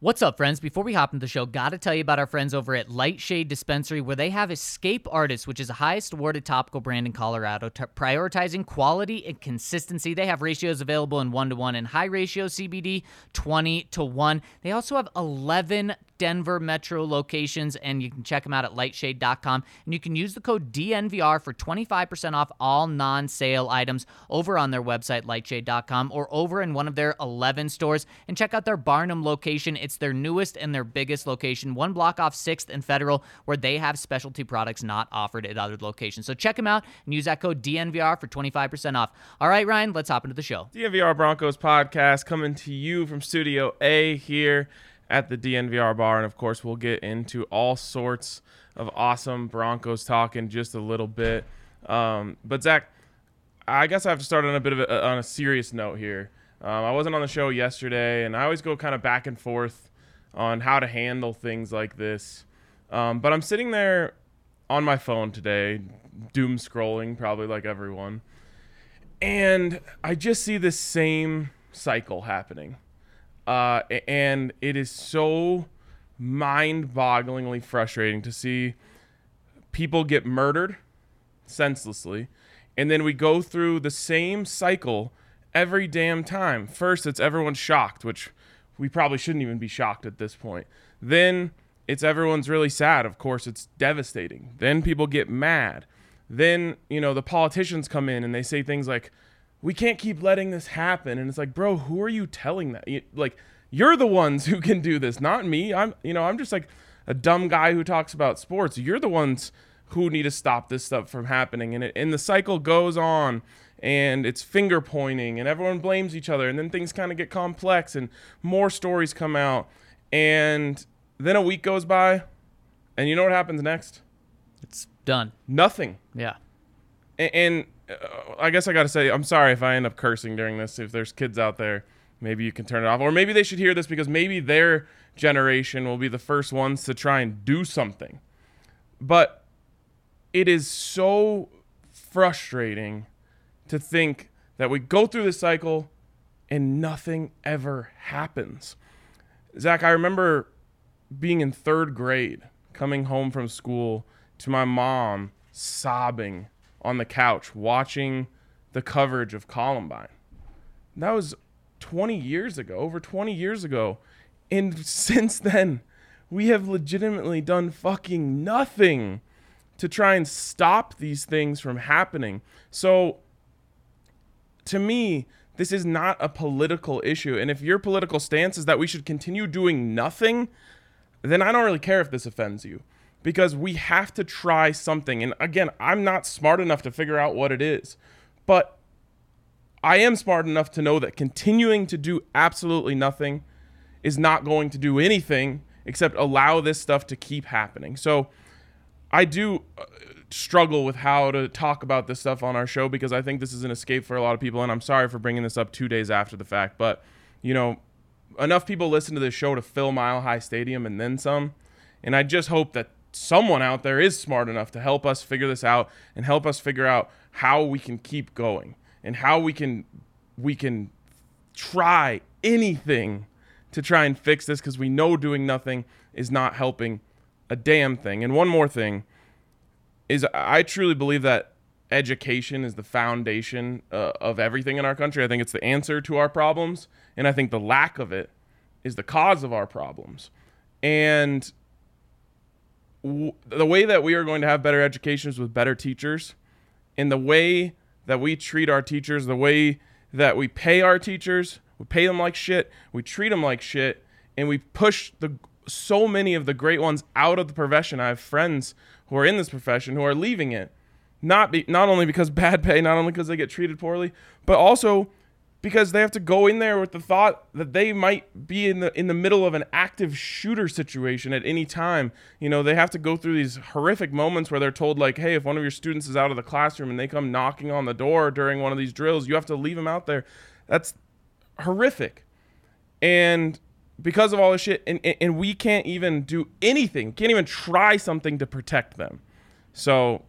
What's up, friends? Before we hop into the show, got to tell you about our friends over at Lightshade Dispensary, where they have Escape Artist, which is the highest awarded topical brand in Colorado, t- prioritizing quality and consistency. They have ratios available in one to one and high ratio CBD 20 to 1. They also have 11 Denver metro locations, and you can check them out at lightshade.com. And you can use the code DNVR for 25% off all non sale items over on their website, lightshade.com, or over in one of their 11 stores. And check out their Barnum location. It's their newest and their biggest location, one block off 6th and Federal, where they have specialty products not offered at other locations. So check them out and use that code DNVR for 25% off. All right, Ryan, let's hop into the show. DNVR Broncos podcast coming to you from Studio A here at the DNVR bar. And of course, we'll get into all sorts of awesome Broncos talk in just a little bit. Um, but Zach, I guess I have to start on a bit of a, on a serious note here. Um, I wasn't on the show yesterday, and I always go kind of back and forth on how to handle things like this. Um, but I'm sitting there on my phone today, doom scrolling, probably like everyone, and I just see this same cycle happening uh, and it is so mind-bogglingly frustrating to see people get murdered senselessly, and then we go through the same cycle every damn time. First, it's everyone shocked, which we probably shouldn't even be shocked at this point. Then it's everyone's really sad. Of course, it's devastating. Then people get mad. Then, you know, the politicians come in and they say things like, we can't keep letting this happen. And it's like, bro, who are you telling that? You, like, you're the ones who can do this, not me. I'm, you know, I'm just like a dumb guy who talks about sports. You're the ones who need to stop this stuff from happening. And it, and the cycle goes on and it's finger pointing and everyone blames each other. And then things kind of get complex and more stories come out. And then a week goes by and you know what happens next? It's done. Nothing. Yeah. And, and Uh, I guess I got to say, I'm sorry if I end up cursing during this. If there's kids out there, maybe you can turn it off. Or maybe they should hear this because maybe their generation will be the first ones to try and do something. But it is so frustrating to think that we go through this cycle and nothing ever happens. Zach, I remember being in third grade, coming home from school to my mom sobbing on the couch watching the coverage of Columbine. That was 20 years ago, over 20 years ago. And since then, we have legitimately done fucking nothing to try and stop these things from happening. So, to me, this is not a political issue. And if your political stance is that we should continue doing nothing, then I don't really care if this offends you because we have to try something. And again, I'm not smart enough to figure out what it is, but I am smart enough to know that continuing to do absolutely nothing is not going to do anything except allow this stuff to keep happening. So I do uh, struggle with how to talk about this stuff on our show because I think this is an escape for a lot of people. And I'm sorry for bringing this up two days after the fact, but you know, enough people listen to this show to fill Mile High Stadium and then some. And I just hope that someone out there is smart enough to help us figure this out and help us figure out how we can keep going and how we can we can try anything to try and fix this because we know doing nothing is not helping a damn thing. And one more thing is I truly believe that education is the foundation uh, of everything in our country. I think it's the answer to our problems, and I think the lack of it is the cause of our problems. And the way that we are going to have better educations with better teachers, in the way that we treat our teachers, the way that we pay our teachers, we pay them like shit, we treat them like shit, and we push the so many of the great ones out of the profession. I have friends who are in this profession who are leaving it, not be, not only because bad pay, not only because they get treated poorly, but also because they have to go in there with the thought that they might be in the in the middle of an active shooter situation at any time. You know, they have to go through these horrific moments where they're told like, "Hey, if one of your students is out of the classroom and they come knocking on the door during one of these drills, you have to leave them out there." That's horrific. And because of all this shit and, and we can't even do anything, can't even try something to protect them. So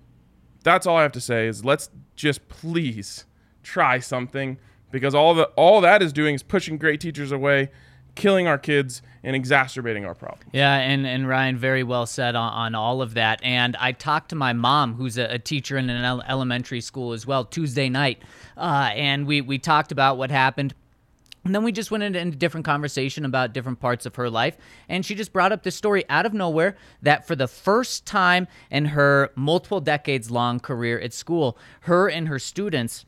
that's all I have to say is let's just please try something because all the all that is doing is pushing great teachers away, killing our kids, and exacerbating our problem. Yeah, and, and Ryan, very well said on, on all of that. And I talked to my mom, who's a, a teacher in an el- elementary school as well, Tuesday night, uh, and we we talked about what happened. And then we just went into, into different conversation about different parts of her life. And she just brought up this story out of nowhere that for the first time in her multiple decades long career at school, her and her students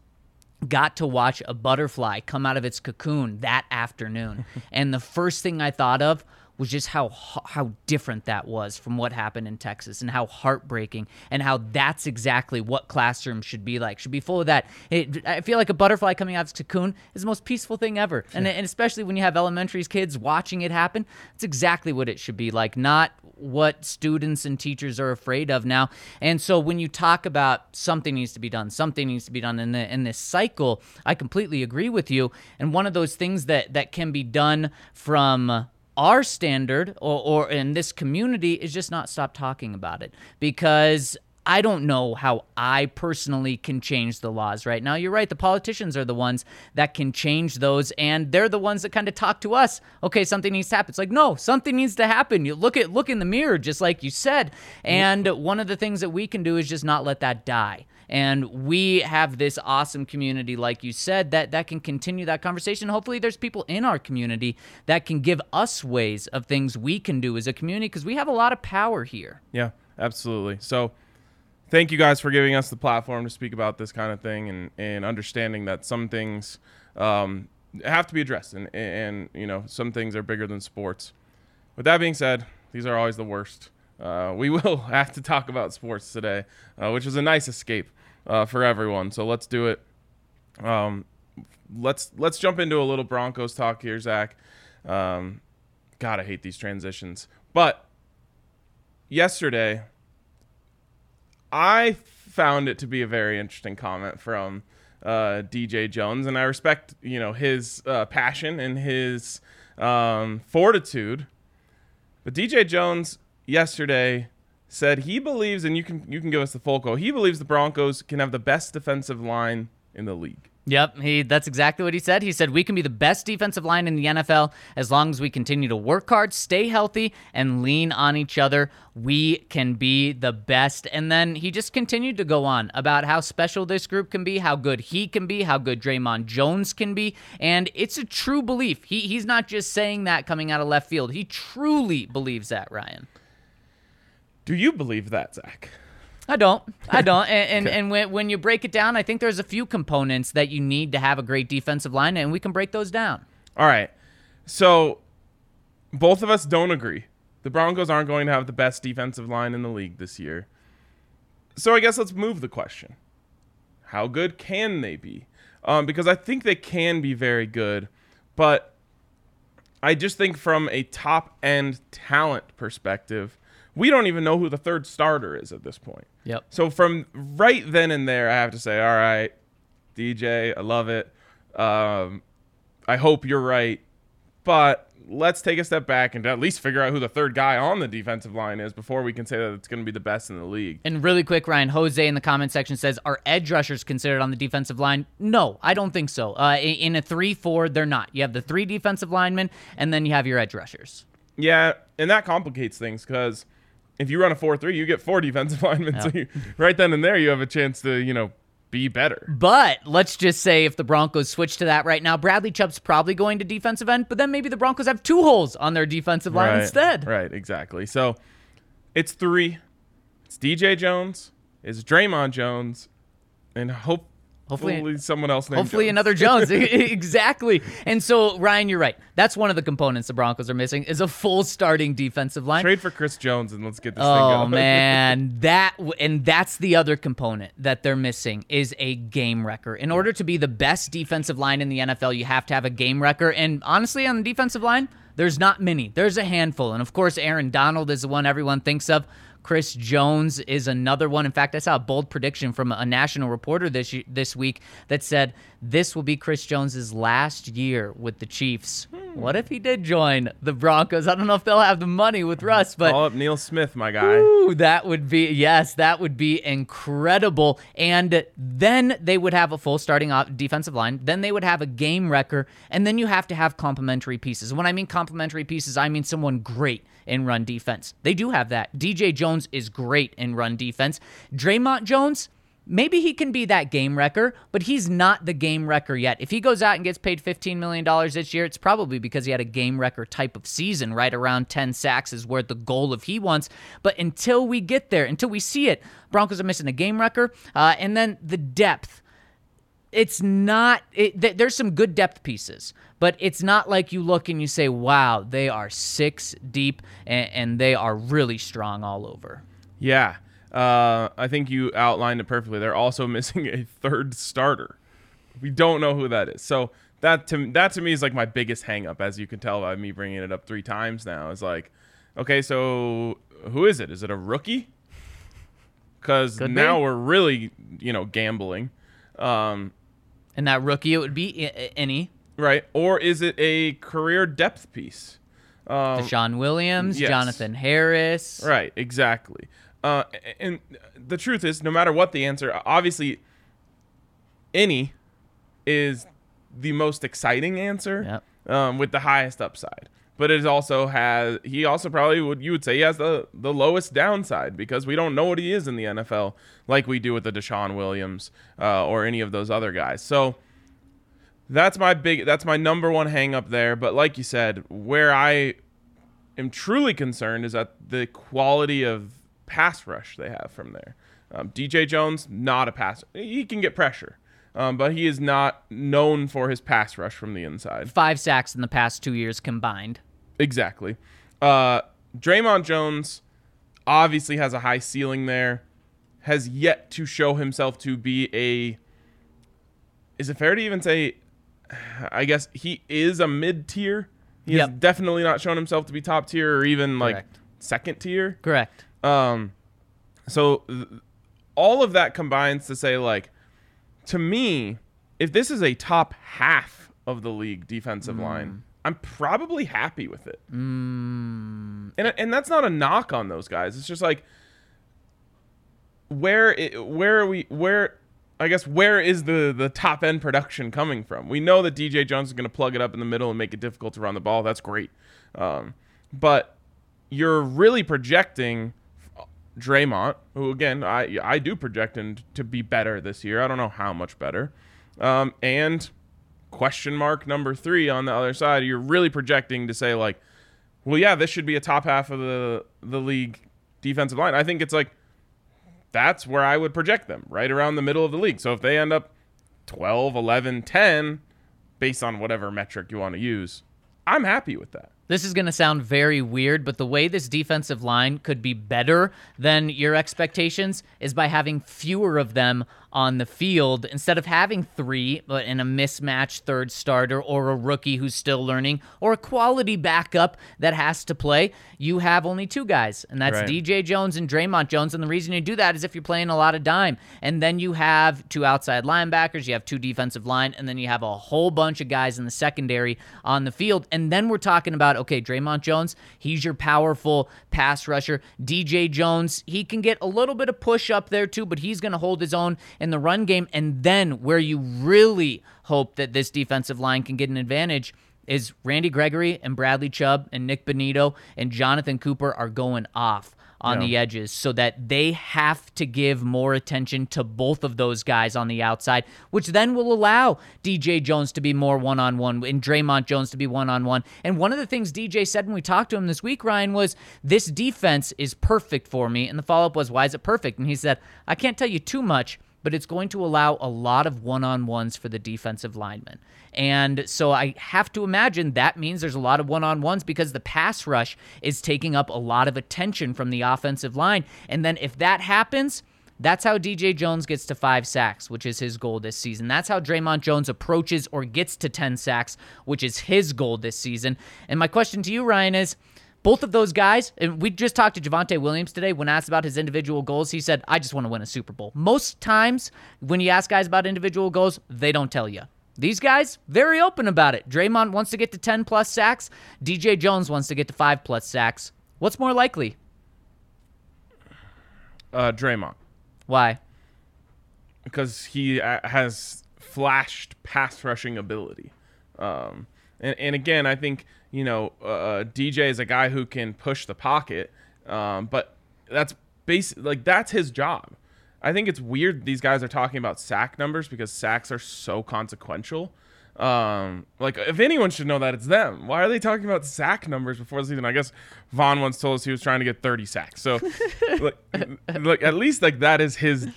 got to watch a butterfly come out of its cocoon that afternoon. and the first thing I thought of was just how how different that was from what happened in Texas and how heartbreaking and how that's exactly what classrooms should be like. Should be full of that. It, I feel like a butterfly coming out of its cocoon is the most peaceful thing ever. And, and especially when you have elementary kids watching it happen, it's exactly what it should be like, not what students and teachers are afraid of now. And so when you talk about something needs to be done, something needs to be done in the in this cycle, I completely agree with you. And one of those things that that can be done from our standard or, or in this community is just not stop talking about it because I don't know how I personally can change the laws right now. You're right. The politicians are the ones that can change those, and they're the ones that kind of talk to us. Okay, something needs to happen. It's like, no, something needs to happen. You look at look in the mirror, just like you said. And one of the things that we can do is just not let that die and we have this awesome community like you said that that can continue that conversation hopefully there's people in our community that can give us ways of things we can do as a community because we have a lot of power here yeah absolutely so thank you guys for giving us the platform to speak about this kind of thing and and understanding that some things um, have to be addressed and and you know some things are bigger than sports with that being said these are always the worst uh, we will have to talk about sports today, uh, which is a nice escape uh, for everyone. So let's do it. Um, let's let's jump into a little Broncos talk here, Zach. Um, God, I hate these transitions. But yesterday, I found it to be a very interesting comment from uh, DJ Jones, and I respect you know his uh, passion and his um, fortitude. But DJ Jones yesterday said he believes, and you can you can give us the full quote. He believes the Broncos can have the best defensive line in the league. Yep, he that's exactly what he said. He said we can be the best defensive line in the NFL as long as we continue to work hard, stay healthy, and lean on each other. We can be the best. And then he just continued to go on about how special this group can be, how good he can be, how good Dre'Mont Jones can be, and it's a true belief. He he's not just saying that coming out of left field. He truly believes that, Ryan. Do you believe that, Zach? I don't. I don't. And and, and when, when you break it down, I think there's a few components that you need to have a great defensive line, and we can break those down. All right. So both of us don't agree. The Broncos aren't going to have the best defensive line in the league this year. So I guess let's move the question. How good can they be? Um, because I think they can be very good, but I just think from a top end talent perspective, we don't even know who the third starter is at this point. Yep. So from right then and there, I have to say, all right, DJ, I love it. Um, I hope you're right, but let's take a step back and at least figure out who the third guy on the defensive line is before we can say that it's going to be the best in the league. And really quick, Ryan Jose in the comment section says, "Are edge rushers considered on the defensive line?" No, I don't think so. Uh, in a three-four, they're not. You have the three defensive linemen, and then you have your edge rushers. Yeah, and that complicates things because if you run a 4-3, you get four defensive linemen. So you, right then and there, you have a chance to, you know, be better. But let's just say if the Broncos switch to that right now, Bradley Chubb's probably going to defensive end, but then maybe the Broncos have two holes on their defensive line right, instead. Right, exactly. So it's three. It's DJ Jones, it's Dre'Mont Jones, and hope Hopefully, hopefully someone else named hopefully Jones. another Jones. exactly. And so, Ryan, you're right. That's one of the components the Broncos are missing is a full starting defensive line. Trade for Chris Jones and let's get this thing Oh going. man, that and that's the other component that they're missing is a game wrecker. In order to be the best defensive line in the NFL, you have to have a game wrecker. And honestly, on the defensive line, there's not many. There's a handful. And of course, Aaron Donald is the one everyone thinks of. Chris Jones is another one. In fact, I saw a bold prediction from a national reporter this this week that said this will be Chris Jones's last year with the Chiefs. Hmm. What if he did join the Broncos? I don't know if they'll have the money with Russ, but Call up Neil Smith, my guy. Ooh, that would be yes, that would be incredible. And then they would have a full starting defensive line. Then they would have a game wrecker, and then you have to have complementary pieces. When I mean complementary pieces, I mean someone great in run defense. They do have that. DJ Jones is great in run defense. Dre'Mont Jones. Maybe he can be that game wrecker, but he's not the game wrecker yet. If he goes out and gets paid $15 million this year, it's probably because he had a game wrecker type of season, right around 10 sacks is where the goal of he wants. But until we get there, until we see it, Broncos are missing a game wrecker. Uh, and then the depth it's not it, th- there's some good depth pieces but it's not like you look and you say wow they are six deep and, and they are really strong all over Yeah. Uh, I think you outlined it perfectly. They're also missing a third starter. We don't know who that is. So that to that to me is like my biggest hangup, as you can tell by me bringing it up three times now. Is like, okay, so who is it? Is it a rookie? Because now be. we're really, you know, gambling, um, and that rookie it would be I- I- any right? Or is it a career depth piece? Um, DeShawn Williams, yes. Jonathan Harris. Right, exactly. Uh, and the truth is, no matter what the answer, obviously, any is the most exciting answer Yep. um, with the highest upside. But it also has he also probably would you would say he has the the lowest downside because we don't know what he is in the NFL like we do with the DeShawn Williams uh, or any of those other guys. So that's my big that's my number one hang up there. But like you said, where I am truly concerned is at the quality of pass rush they have from there. Um, DJ Jones, not a pass. He can get pressure, um, but he is not known for his pass rush from the inside. Five sacks in the past two years combined. Exactly. Uh, Dre'Mont Jones obviously has a high ceiling there. Has yet to show himself to be a. Is it fair to even say? I guess he is a mid tier. He has definitely not shown himself to be top tier or even like Correct. second tier. Correct. Um, so th- all of that combines to say, like, to me, if this is a top half of the league defensive line, I'm probably happy with it. Mm. And and that's not a knock on those guys. It's just like where it, where are we where I guess where is the the top end production coming from? We know that DJ Jones is going to plug it up in the middle and make it difficult to run the ball. That's great. Um, but you're really projecting Dre'Mont, who again I I do project him to be better this year. I don't know how much better. Um, and question mark number three on the other side, you're really projecting to say like, well, yeah, this should be a top half of the the league defensive line. I think it's like that's where I would project them, right around the middle of the league. So if they end up 12, 11, 10, based on whatever metric you want to use, I'm happy with that. This is going to sound very weird, but the way this defensive line could be better than your expectations is by having fewer of them on the field instead of having three, but in a mismatched third starter or a rookie who's still learning or a quality backup that has to play. You have only two guys, and that's Right. DJ Jones and Dre'Mont Jones. And the reason you do that is if you're playing a lot of dime. And then you have two outside linebackers, you have two defensive line, and then you have a whole bunch of guys in the secondary on the field. And then we're talking about, okay, Dre'Mont Jones, he's your powerful pass rusher. DJ Jones, he can get a little bit of push up there too, but he's going to hold his own in the run game. And then where you really hope that this defensive line can get an advantage is Randy Gregory and Bradley Chubb and Nik Bonitto and Jonathan Cooper are going off on Yeah. the edges so that they have to give more attention to both of those guys on the outside, which then will allow DJ Jones to be more one on one and Dre'Mont Jones to be one on one. And one of the things DJ said when we talked to him this week, Ryan, was this defense is perfect for me. And the follow up was, why is it perfect? And he said, I can't tell you too much but it's going to allow a lot of one on ones for the defensive linemen. And so I have to imagine that means there's a lot of one on ones because the pass rush is taking up a lot of attention from the offensive line. And then if that happens, that's how DJ Jones gets to five sacks, which is his goal this season. That's how Dre'Mont Jones approaches or gets to 10 sacks, which is his goal this season. And my question to you, Ryan, is both of those guys, and we just talked to Javonte Williams today. When asked about his individual goals, he said, I just want to win a Super Bowl. Most times, when you ask guys about individual goals, they don't tell you. These guys, very open about it. Dre'Mont wants to get to 10 plus sacks. DJ Jones wants to get to 5 plus sacks. What's more likely? Uh, Dre'Mont, Why? because he uh, has flashed pass rushing ability. Um, and, and again, I think you know uh, DJ is a guy who can push the pocket, um, but that's basic. Like that's his job. I think it's weird these guys are talking about sack numbers because sacks are so consequential. Um, like if anyone should know that, it's them. Why are they talking about sack numbers before the season? I guess Von once told us he was trying to get 30 sacks. So, like, like at least like that is his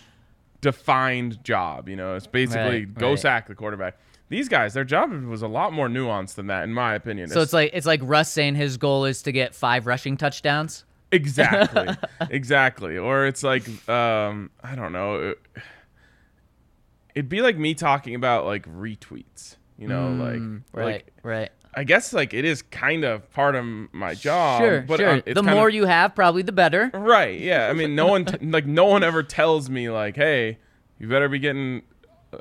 defined job. You know, it's basically Right, go right. sack the quarterback. These guys, their job was a lot more nuanced than that, in my opinion. So it's like it's like Russ saying his goal is to get five rushing touchdowns. exactly, exactly. Or it's like, um, I don't know. It, it'd be like me talking about like retweets. You know, like, Mm, Right, like right. I guess like it is kind of part of my job. sure, but sure. um, it's the more of, you have, probably the better. Right. Yeah. I mean, no one t- like no one ever tells me like, hey, you better be getting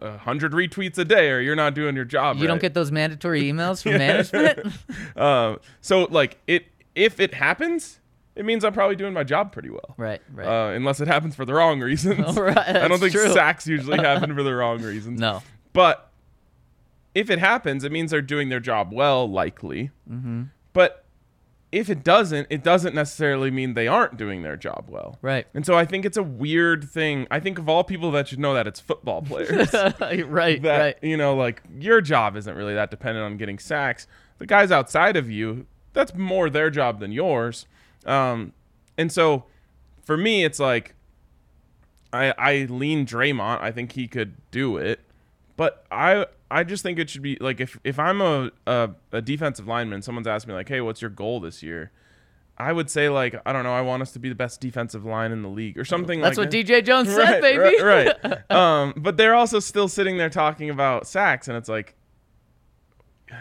a hundred retweets a day, or you're not doing your job. You don't get those mandatory emails from management. Um, so like it if it happens, it means I'm probably doing my job pretty well. right, right. Uh, unless it happens for the wrong reasons. Right, I don't think true. sacks usually happen for the wrong reasons. no. But if it happens, it means they're doing their job well, likely. Mm-hmm. But if it doesn't, it doesn't necessarily mean they aren't doing their job well. Right. And so I think it's a weird thing. I think of all people that should know that it's football players. right, that right. you know, like your job isn't really that dependent on getting sacks. The guys outside of you, that's more their job than yours. Um, and so for me, it's like I I lean Dre'Mont. I think he could do it, but I I just think it should be like if if I'm a a, a defensive lineman, someone's asked me like, hey, what's your goal this year? I would say like I don't know. I want us to be the best defensive line in the league or something like that. That's like what that. DJ Jones said, baby. Right, right. um, but they're also still sitting there talking about sacks, and it's like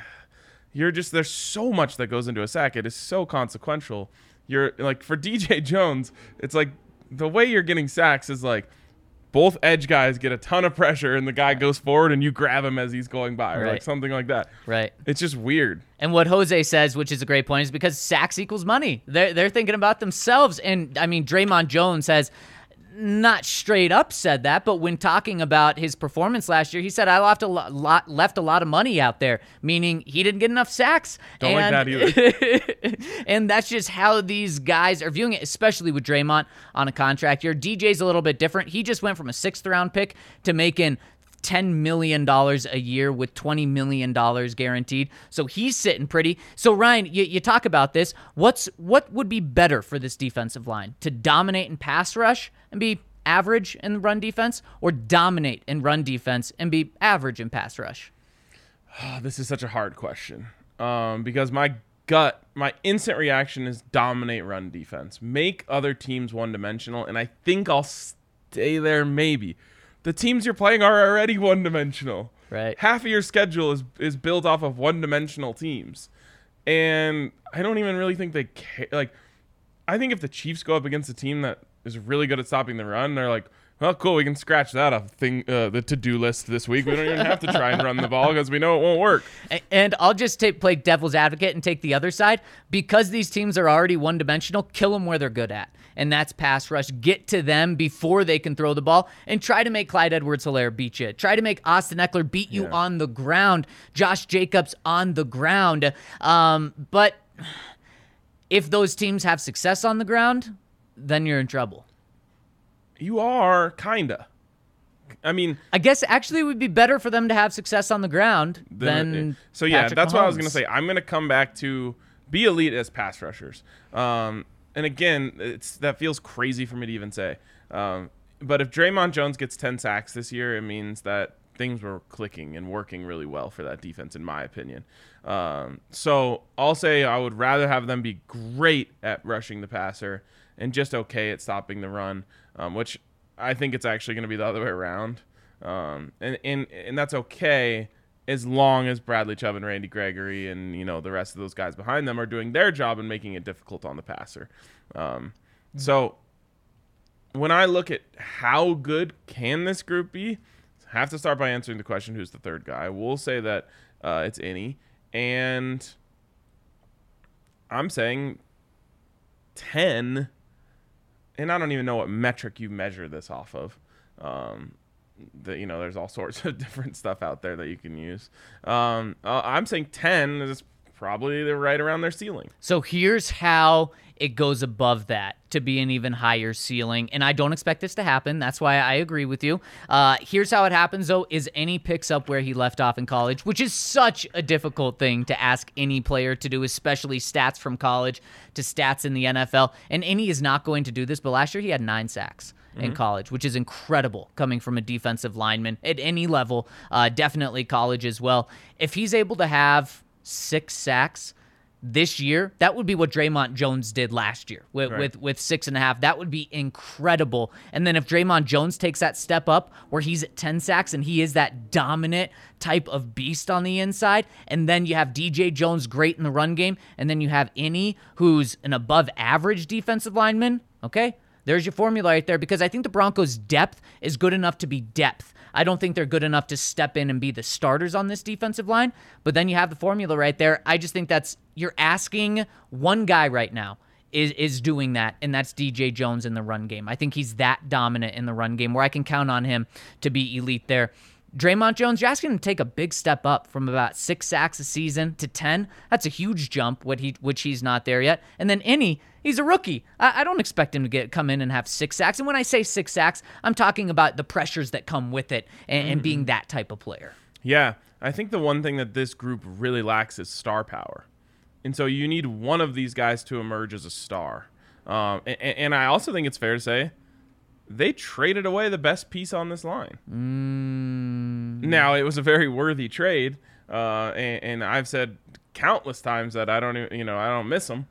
you're just there's so much that goes into a sack. It is so consequential. You're like for DJ Jones, it's like the way you're getting sacks is like both edge guys get a ton of pressure, and the guy goes forward, and you grab him as he's going by, or like something like that. Right. It's just weird. And what Jose says, which is a great point, is because sacks equals money. They're, they're thinking about themselves. And I mean, Dre'Mont Jones has not straight up said that, but when talking about his performance last year, he said, I left a lo- lot, left a lot of money out there, meaning he didn't get enough sacks. Don't like that either. and that's just how these guys are viewing it, especially with Dre'Mont on a contract year. DJ's a little bit different. He just went from a sixth round pick to making $10 million a year with $20 million guaranteed. So he's sitting pretty. So, Ryan, you, you talk about this. What's What would be better for this defensive line? To dominate in pass rush and be average in run defense, or dominate in run defense and be average in pass rush? Oh, this is such a hard question um, because my gut, my instant reaction is dominate run defense, make other teams one dimensional, and I think I'll stay there. Maybe the teams you're playing are already one dimensional. Right. Half of your schedule is is built off of one dimensional teams, and I don't even really think they care. Like, I think if the Chiefs go up against a team that is really good at stopping the run, they're like. Well, cool. We can scratch that off thing, uh, the to-do list this week. We don't even have to try and run the ball because we know it won't work. And I'll just take, play devil's advocate and take the other side. Because these teams are already one dimensional, kill them where they're good at. And that's pass rush. Get to them before they can throw the ball and try to make Clyde Edwards Helaire beat you. Try to make Austin Ekeler beat you Yeah. on the ground. Josh Jacobs on the ground. Um, but if those teams have success on the ground, then you're in trouble. You are kinda. I mean, I guess actually it would be better for them to have success on the ground then- than. so yeah, Patrick that's what I was gonna say. I'm gonna come back to be elite as pass rushers. Um, and again, it's that feels crazy for me to even say. Um, but if Dre'Mont Jones gets 10 sacks this year, it means that things were clicking and working really well for that defense, in my opinion. Um, so I'll say I would rather have them be great at rushing the passer and just okay at stopping the run, um, which I think it's actually going to be the other way around. Um, and, and and that's okay as long as Bradley Chubb and Randy Gregory and you know the rest of those guys behind them are doing their job and making it difficult on the passer. Um, so when I look at how good can this group be, I have to start by answering the question: Who's the third guy? We'll say that uh, it's any, and I'm saying ten. And I don't even know what metric you measure this off of. Um, that you know, there's all sorts of different stuff out there that you can use. Um, uh, I'm saying ten is probably right around their ceiling. So here's how it goes above that to be an even higher ceiling. And I don't expect this to happen. That's why I agree with you. Uh, here's how it happens, though, is any picks up where he left off in college, which is such a difficult thing to ask any player to do, especially stats from college to stats in the NFL. And any is not going to do this, but last year he had nine sacks in college, which is incredible coming from a defensive lineman at any level, uh, definitely college as well. If he's able to have six sacks this year, that would be what Dre'Mont Jones did last year with, Right. with with six and a half. That would be incredible. And then if Dre'Mont Jones takes that step up where he's at 10 sacks and he is that dominant type of beast on the inside, and then you have DJ Jones great in the run game, and then you have any who's an above average defensive lineman, okay? There's your formula right there because I think the Broncos' depth is good enough to be depth. I don't think they're good enough to step in and be the starters on this defensive line, but then you have the formula right there. I just think that's you're asking one guy right now is is doing that, and that's DJ Jones in the run game. I think he's that dominant in the run game where I can count on him to be elite there. Dre'Mont Jones, you're asking him to take a big step up from about six sacks a season to ten. That's a huge jump, what he which he's not there yet. And then any, he's a rookie. I, I don't expect him to get come in and have six sacks. And when I say six sacks, I'm talking about the pressures that come with it and, and being that type of player. Yeah, I think the one thing that this group really lacks is star power, and so you need one of these guys to emerge as a star. Um, and, and I also think it's fair to say they traded away the best piece on this line. Now it was a very worthy trade, uh, and, and I've said countless times that I don't, even, you know, I don't miss them,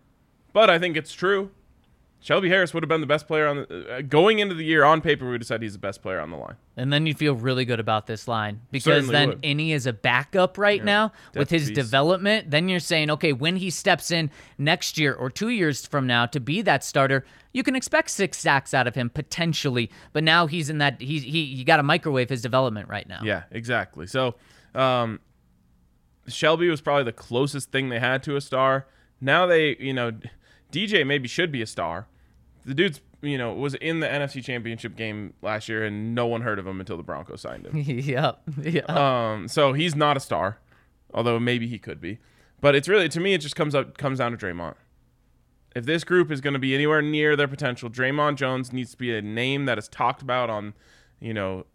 but I think it's true. Shelby Harris would have been the best player on the uh, going into the year on paper. We said he's the best player on the line. And then you feel really good about this line because Certainly then would. Any is a backup right now with his piece. development. Then you're saying, okay, when he steps in next year or two years from now to be that starter, you can expect six sacks out of him potentially. But now he's in that he he you got to microwave his development right now. Yeah, exactly. So, um, Shelby was probably the closest thing they had to a star. Now they, you know, DJ maybe should be a star. The dude's, you know, was in the NFC Championship game last year, and no one heard of him until the Broncos signed him. yep. Yeah. Um, so he's not a star, although maybe he could be. But it's really, to me, it just comes up comes down to Dre'Mont. If this group is going to be anywhere near their potential, Dre'Mont Jones needs to be a name that is talked about on, you know,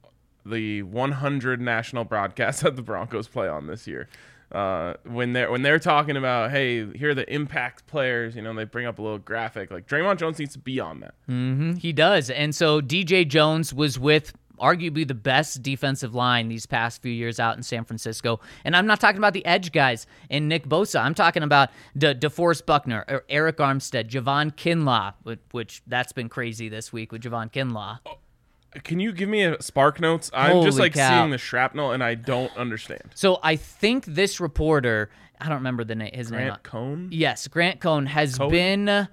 the 100 national broadcasts that the Broncos play on this year. Uh, when they're when they're talking about, hey, here are the impact players, you know, they bring up a little graphic. Like Dre'Mont Jones needs to be on that. He does. And so DJ Jones was with arguably the best defensive line these past few years out in San Francisco. And I'm not talking about the edge guys and Nick Bosa. I'm talking about De- DeForest Buckner, or Arik Armstead, Javon Kinlaw, which, which that's been crazy this week with Javon Kinlaw. Can you give me a spark notes? I'm just like cow. seeing the shrapnel and I don't understand. So I think this reporter, I don't remember the name, his name. Grant Cohn? Yes, Grant Cohn has Cohn? been.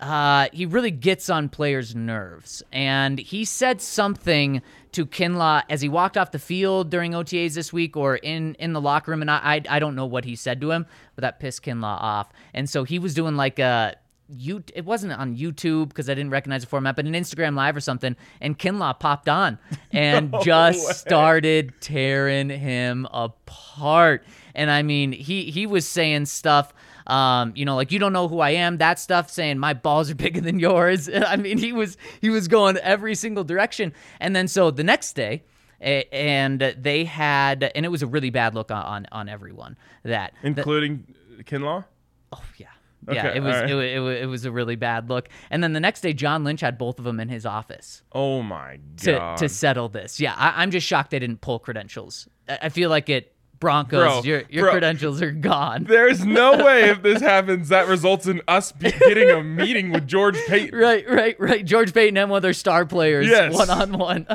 Uh, he really gets on players' nerves, and he said something to Kinlaw as he walked off the field during OTAs this week, or in in the locker room. And I I, I don't know what he said to him, but that pissed Kinlaw off. And so he was doing like a. You, it wasn't on YouTube because I didn't recognize the format, but an Instagram Live or something, and Kinlaw popped on and just way. started tearing him apart. And I mean, he he was saying stuff Um, you know, like you don't know who I am. That stuff saying my balls are bigger than yours. I mean, he was he was going every single direction. And then so the next day, and they had, and it was a really bad look on on, on everyone. That including Kinlaw. Oh yeah. Yeah, it was, right. it, it, it, was a really bad look. And then the next day, John Lynch had both of them in his office. Oh my god! To, to settle this, yeah, I, am just shocked they didn't pull credentials. I, I feel like it Broncos, bro, your your bro, credentials are gone. There's no way if this happens that results in us getting a meeting with George Paton. Right, right, right. George Paton and one of their star players, yes. one on one,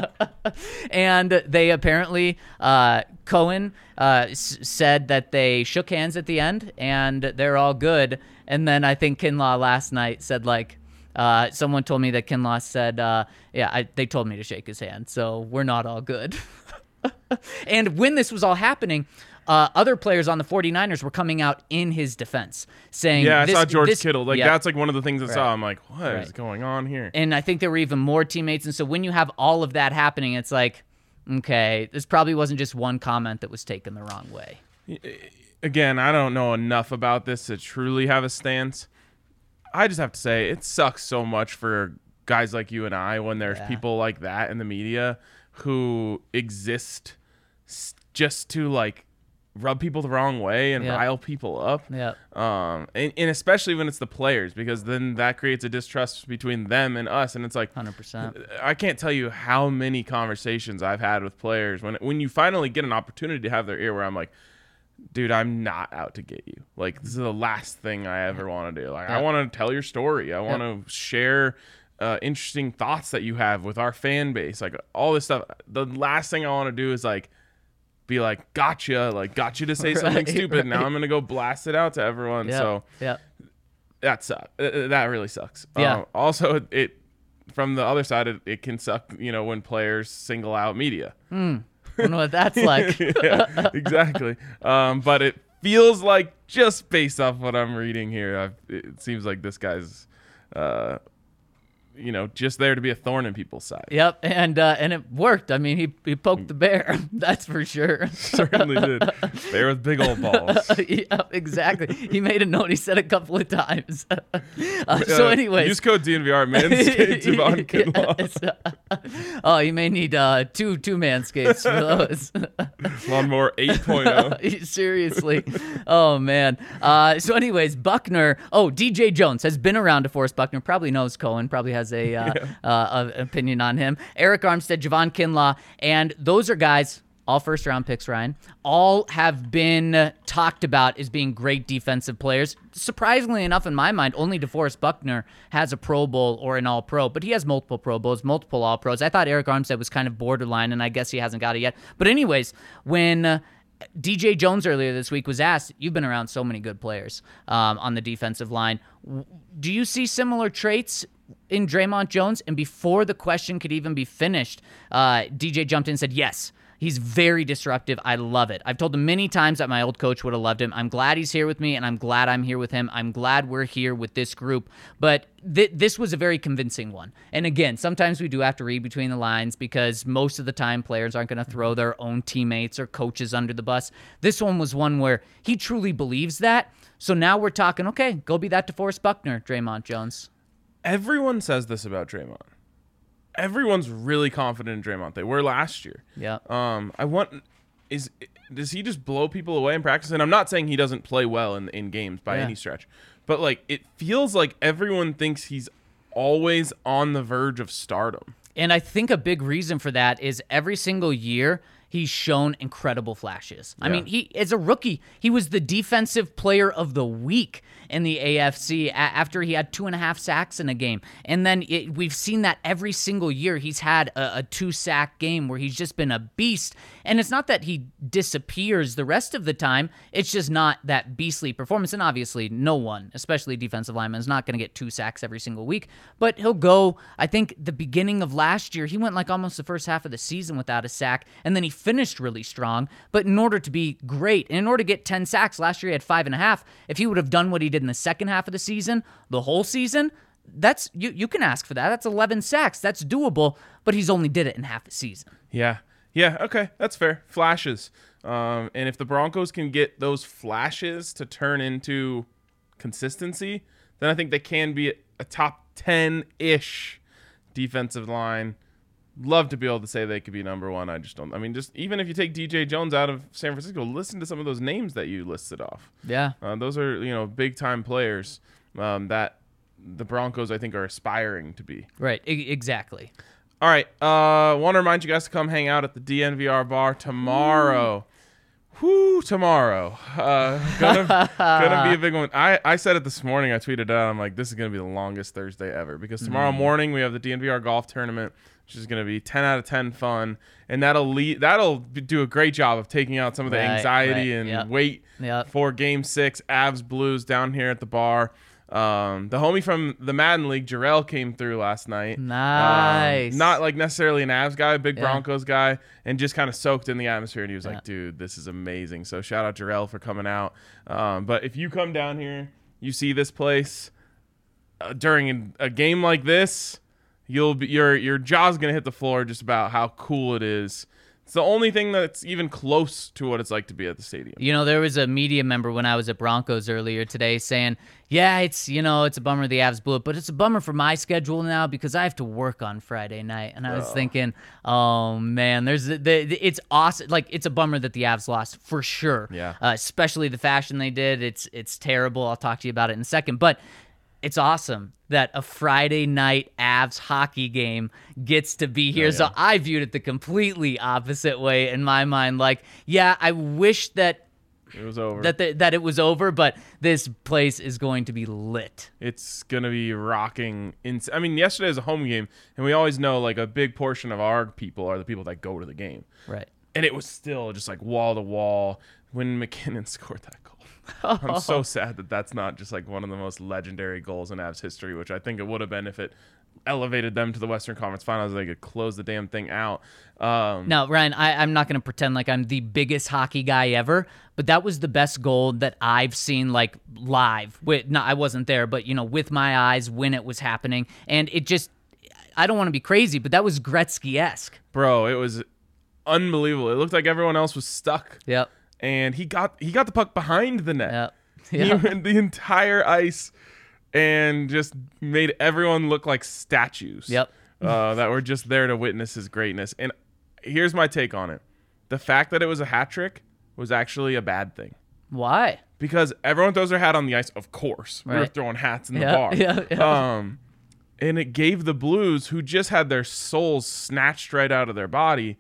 and they apparently uh, Cohn uh, s- said that they shook hands at the end and they're all good. And then I think Kinlaw last night said like. Uh, someone told me that Kinlaw said, uh, "Yeah, I, they told me to shake his hand, so we're not all good." and when this was all happening, uh, other players on the 49ers were coming out in his defense saying, Yeah, I this, saw George this, Kittle. Like, that's like one of the things I right. saw. I'm like, what right. is going on here? And I think there were even more teammates. And so when you have all of that happening, it's like, okay, this probably wasn't just one comment that was taken the wrong way. Again, I don't know enough about this to truly have a stance. I just have to say, it sucks so much for guys like you and I when there's yeah. people like that in the media who exist just to like rub people the wrong way and yep. rile people up. Yeah. Um, and, and especially when it's the players, because then that creates a distrust between them and us. And it's like, 100%. I can't tell you how many conversations I've had with players when, when you finally get an opportunity to have their ear where I'm like, dude, I'm not out to get you. Like, this is the last thing I ever want to do. Like, yep. I want to tell your story. I want to yep. share uh, interesting thoughts that you have with our fan base, like all this stuff. The last thing I want to do is like be like, gotcha, like got you to say right, something stupid. Right. Now I'm gonna go blast it out to everyone. Yep, so yeah, that sucks. Uh, uh, that really sucks. Yeah. Um, also, it, it, from the other side, it, it, can suck. You know, when players single out media. Hmm. Know what that's like. yeah, exactly. Um, but it feels like just based off what I'm reading here, I've, it seems like this guy's uh, you know, just there to be a thorn in people's side. Yep, and uh, and it worked. I mean, he he poked the bear. That's for sure. Certainly did. Bear with big old balls. yeah, exactly. He made a note. He said a couple of times. uh, so, anyways, use code DNVR manscaped Javon Kinlaw. oh, you may need uh, two two manscapes for those. Lawnmower 8.0. Seriously. Oh man. Uh, so, anyways, Buckner. Oh, DJ Jones has been around DeForest Buckner. Probably knows Cohn. Probably has has a uh, yeah. uh, opinion on him. Arik Armstead, Javon Kinlaw, and those are guys all first round picks, Ryan, all have been talked about as being great defensive players. Surprisingly enough, in my mind, only DeForest Buckner has a Pro Bowl or an All Pro, but he has multiple Pro Bowls, multiple All Pros. I thought Arik Armstead was kind of borderline, and I guess he hasn't got it yet. But, anyways, when. Uh, DJ Jones earlier this week was asked, You've been around so many good players um, on the defensive line. Do you see similar traits in Dre'Mont Jones, and before the question could even be finished, uh, DJ jumped in and said, Yes. He's very disruptive. I love it. I've told him many times that my old coach would have loved him. I'm glad he's here with me, and I'm glad I'm here with him. I'm glad we're here with this group. But th- this was a very convincing one. And again, sometimes we do have to read between the lines because most of the time players aren't going to throw their own teammates or coaches under the bus. This one was one where he truly believes that. So now we're talking, okay, go be that DeForest Buckner, Dre'Mont Jones. Everyone says this about Dre'Mont. Everyone's really confident in Dre'Mont. They were last year. Yeah. Um, I want is does he just blow people away in practice? And I'm not saying he doesn't play well in in games by yeah. any stretch, but like it feels like everyone thinks he's always on the verge of stardom. And I think a big reason for that is every single year he's shown incredible flashes. Yeah. I mean, he as a rookie, he was the defensive player of the week in the AFC after he had two and a half sacks in a game. And then it, we've seen that every single year he's had a, a two sack game where he's just been a beast. And it's not that he disappears the rest of the time, it's just not that beastly performance. And obviously, no one, especially defensive lineman, is not going to get two sacks every single week. But he'll go, I think the beginning of last year, he went like almost the first half of the season without a sack. And then he finished really strong. But in order to be great, and in order to get 10 sacks, last year he had five and a half. If he would have done what he did in the second half of the season, the whole season, that's you you can ask for that. That's 11 sacks. That's doable, but he's only did it in half a season. Yeah. Yeah, okay. That's fair. Flashes. Um, and if the Broncos can get those flashes to turn into consistency, then I think they can be a top 10 ish defensive line. Love to be able to say they could be number one. I just don't. I mean, just even if you take DJ Jones out of San Francisco, listen to some of those names that you listed off. Yeah. Uh, those are you know big time players um, that the Broncos I think are aspiring to be. Right. E- exactly. All right. Uh, want to remind you guys to come hang out at the DNVR bar tomorrow. Whoo, tomorrow. Uh, gonna, gonna be a big one. I, I said it this morning. I tweeted out. I'm like, this is gonna be the longest Thursday ever because tomorrow morning we have the DNVR golf tournament, which is gonna be 10 out of 10 fun, and that'll lead that'll do a great job of taking out some of the Right, anxiety right, and yep. weight Yep. for Game Six. Avs Blues down here at the bar. Um, the homie from the Madden League, Jarrell, came through last night. Um, Nice. not like necessarily an Avs guy, a big Yeah. Broncos guy, and just kind of soaked in the atmosphere. And he was Yeah. like, "Dude, this is amazing." So shout out Jarrell for coming out. Um, but if you come down here, you see this place uh, during a game like this, you'll be your your jaw's gonna hit the floor just about how cool it is. It's the only thing that's even close to what it's like to be at the stadium. You know, there was a media member when I was at Broncos earlier today saying, "Yeah, it's you know, it's a bummer the Avs blew it, but it's a bummer for my schedule now because I have to work on Friday night." And I was thinking, "Oh man, there's the, the it's awesome. Like it's a bummer that the Avs lost for sure. Yeah. uh, especially the fashion they did. It's it's terrible. I'll talk to you about it in a second, but." It's awesome that a Friday night Avs hockey game gets to be here. Oh, so I viewed it the completely opposite way in my mind. Like, yeah, I wish that It was over. that the, that it was over, but this place is going to be lit. it's gonna be rocking. In, I mean, yesterday was a home game, and we always know like a big portion of our people are the people that go to the game, Right. and it was still just like wall to wall when MacKinnon scored that goal. I'm so sad that that's not just like one of the most legendary goals in Avs history, which I think it would have been if it elevated them to the Western Conference Finals. They could close the damn thing out. Um, Now, Ryan, I, I'm not going to pretend like I'm the biggest hockey guy ever, but that was the best goal that I've seen like live. With no, I wasn't there, but you know, with my eyes when it was happening, and it just. I don't want to be crazy, but that was Gretzky esque. bro, it was unbelievable. It looked like everyone else was stuck. Yep. And he got he got the puck behind the net. Yep. He Yep. went the entire ice and just made everyone look like statues. Yep. Uh, that were just there to witness his greatness. And here's my take on it: the fact that it was a hat trick was actually a bad thing Why? because everyone throws their hat on the ice. Of course, we were throwing hats in the bar. yeah. Um, and it gave the Blues, who just had their souls snatched right out of their body,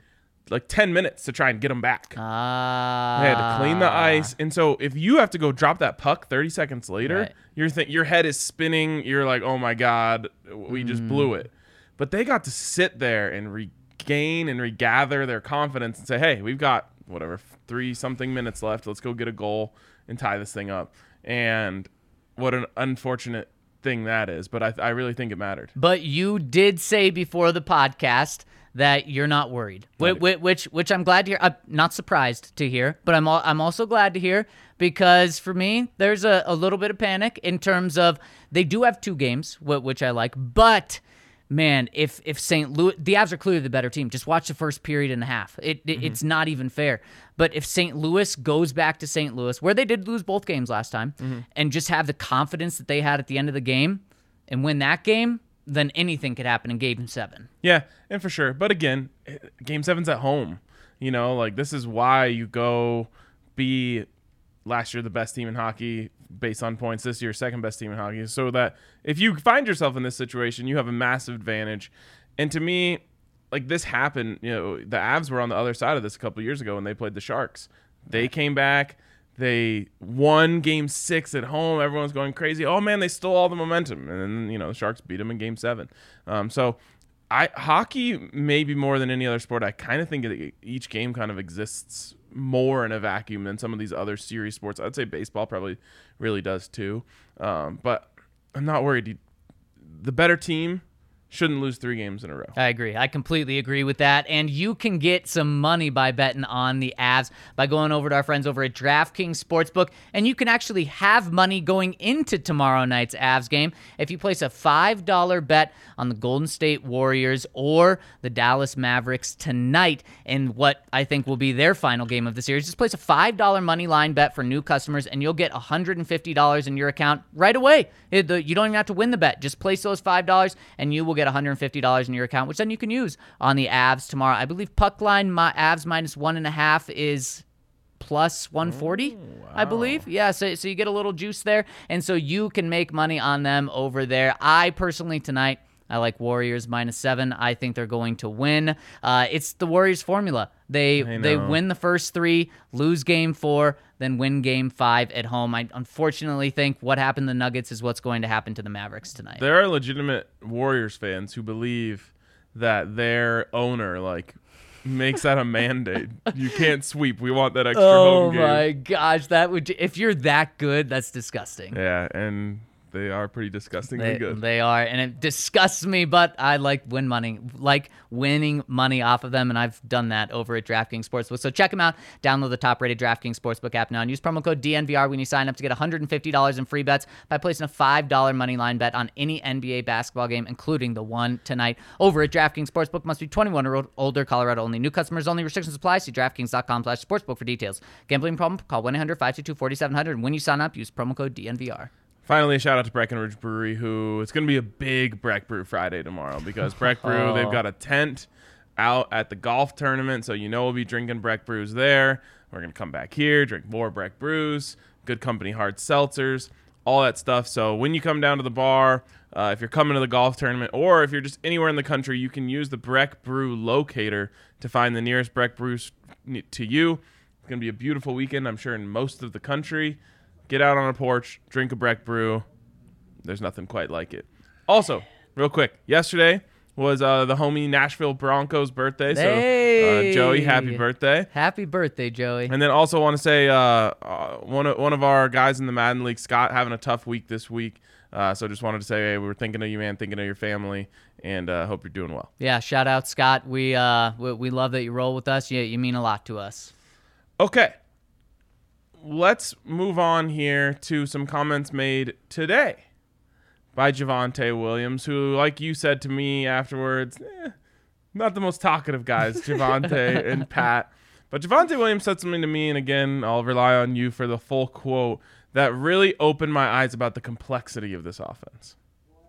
like ten minutes to try and get them back. Ah. They had to clean the ice, and so if you have to go drop that puck 30 seconds later, Right. your th- your head is spinning. You're like, oh my god, we just Mm. blew it. But they got to sit there and regain and regather their confidence and say, hey, we've got whatever three something minutes left. Let's go get a goal and tie this thing up. And what an unfortunate thing that is. But I, I really think it mattered. But you did say before the podcast that you're not worried, which which, which I'm glad to hear. I'm not surprised to hear, but I'm I'm also glad to hear because for me, there's a, a little bit of panic in terms of they do have two games, wh- which I like, but. Man, if if St. Louis, the Avs are clearly the better team. Just watch the first period and a half. It, it mm-hmm. it's not even fair. But if St. Louis goes back to St. Louis, where they did lose both games last time, mm-hmm. and just have the confidence that they had at the end of the game, and win that game, then anything could happen in game seven. Yeah, and for sure. But again, game seven's at home. You know, like this is why you go be last year the best team in hockey based on points, this year second best team in hockey. So that if you find yourself in this situation, you have a massive advantage. And to me, like this happened, you know, the Avs were on the other side of this a couple years ago when they played the Sharks. They came back, they won game six at home. Everyone's going crazy. Oh man, they stole all the momentum. And then, you know, the Sharks beat them in game seven. Um, so I hockey maybe more than any other sport. I kind of think that each game kind of exists more in a vacuum than some of these other series sports. I'd say baseball probably really does too. Um, but I'm not worried. The better team shouldn't lose three games in a row. I agree. I completely agree with that. And you can get some money by betting on the Avs by going over to our friends over at DraftKings Sportsbook. And you can actually have money going into tomorrow night's Avs game if you place a $5 bet on the Golden State Warriors or the Dallas Mavericks tonight in what I think will be their final game of the series. Just place a $5 money line bet for new customers and you'll get $150 in your account right away. You don't even have to win the bet. Just place those $5 and you will get $150 in your account, which then you can use on the Avs tomorrow. I believe puck line my Avs minus one and a half is plus 140 i believe. Yeah so, so you get a little juice there and so you can make money on them over there. I personally tonight I like Warriors minus seven. I think they're going to win. Uh, it's the Warriors formula. They they win the first three, lose game four, then win game five at home. I unfortunately think what happened to the Nuggets is what's going to happen to the Mavericks tonight. There are legitimate Warriors fans who believe that their owner like makes that a mandate. You can't sweep. We want that extra oh home game. Oh my gosh, that would if you're that good, that's disgusting. Yeah, and they are pretty disgustingly They, good. they are, and it disgusts me. But I like win money, like winning money off of them, and I've done that over at DraftKings Sportsbook. So check them out. Download the top-rated DraftKings Sportsbook app now, and use promo code DNVR when you sign up to get $150 in free bets by placing a $5 money line bet on any NBA basketball game, including the one tonight. Over at DraftKings Sportsbook, must be 21 or older, Colorado only. New customers only. Restrictions apply. See DraftKings.com/sportsbook for details. Gambling problem? Call 1-800-522-4700. And when you sign up, use promo code DNVR. Finally, a shout out to Breckenridge Brewery, who it's going to be a big Breck Brew Friday tomorrow because Breck Brew, they've got a tent out at the golf tournament. So, you know, we'll be drinking Breck Brews there. We're going to come back here, drink more Breck Brews, good company hard seltzers, all that stuff. So, when you come down to the bar, uh, if you're coming to the golf tournament, or if you're just anywhere in the country, you can use the Breck Brew locator to find the nearest Breck Brews to you. It's going to be a beautiful weekend, I'm sure, in most of the country. Get out on a porch, drink a Breck brew. There's nothing quite like it. Also, real quick, yesterday was uh, the homie Nashville Broncos birthday. So, Hey! uh, Joey, happy birthday. Happy birthday, Joey. And then also want to say uh, uh, one of one of our guys in the Madden League, Scott, having a tough week this week. Uh, so just wanted to say, hey, we were thinking of you, man, thinking of your family, and uh, hope you're doing well. Yeah, shout out Scott. We uh we, we love that you roll with us. You, you mean a lot to us. Okay. Let's move on here to some comments made today by Javonte Williams, who, like you said to me afterwards, eh, not the most talkative guys, Javonte and Pat. But Javonte Williams said something to me, and again, I'll rely on you for the full quote that really opened my eyes about the complexity of this offense.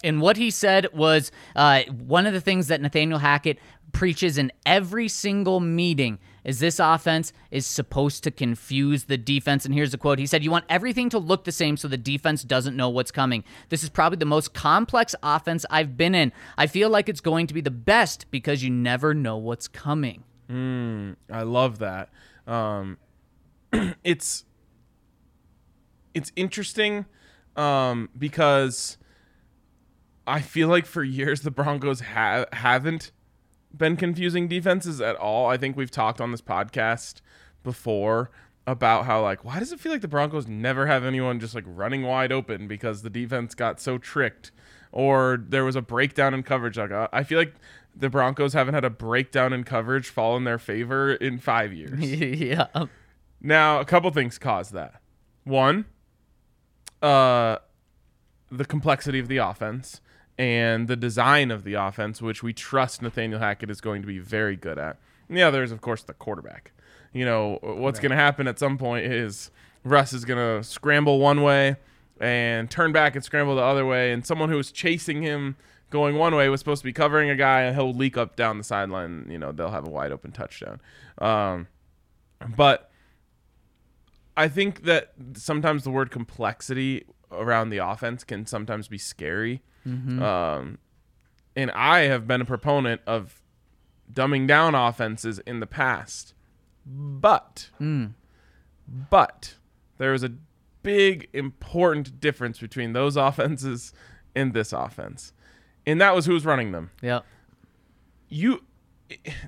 And what he said was uh, one of the things that Nathaniel Hackett preaches in every single meeting is this offense is supposed to confuse the defense. And here's the quote. He said, You want everything to look the same so the defense doesn't know what's coming. This is probably the most complex offense I've been in. I feel like it's going to be the best because you never know what's coming. I love that. Um, it's it's interesting um, because I feel like for years the Broncos have haven't been confusing defenses at all. I think we've talked on this podcast before about how like why does it feel like the Broncos never have anyone just like running wide open because the defense got so tricked or there was a breakdown in coverage like I feel like the Broncos haven't had a breakdown in coverage fall in their favor in 5 years. yeah. Now, a couple things cause that. One, uh, the complexity of the offense and the design of the offense, which we trust Nathaniel Hackett is going to be very good at. And the other is, of course, the quarterback. You know, what's going to happen at some point is Russ is going to scramble one way and turn back and scramble the other way, and someone who was chasing him going one way was supposed to be covering a guy, and he'll leak up down the sideline. You know, they'll have a wide open touchdown. Um, but I think that sometimes the word complexity around the offense can sometimes be scary. Um, and I have been a proponent of dumbing down offenses in the past. But, but there is a big, important difference between those offenses and this offense. And that was who's running them Yep. you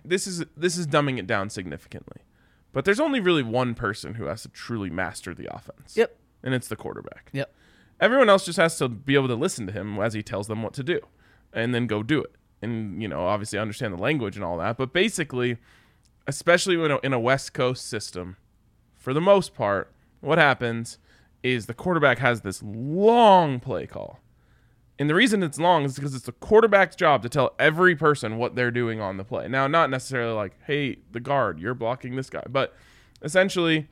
this is this is dumbing it down significantly. But there's only really one person who has to truly master the offense. Yep. And it's the quarterback. Yep. Everyone else just has to be able to listen to him as he tells them what to do and then go do it. and you know obviously understand the language and all that. But basically, especially in a, in a West Coast system, for the most part, what happens is the quarterback has this long play call. And the reason it's long is because it's the quarterback's job to tell every person what they're doing on the play. Now, not necessarily like, hey, the guard, you're blocking this guy, but essentially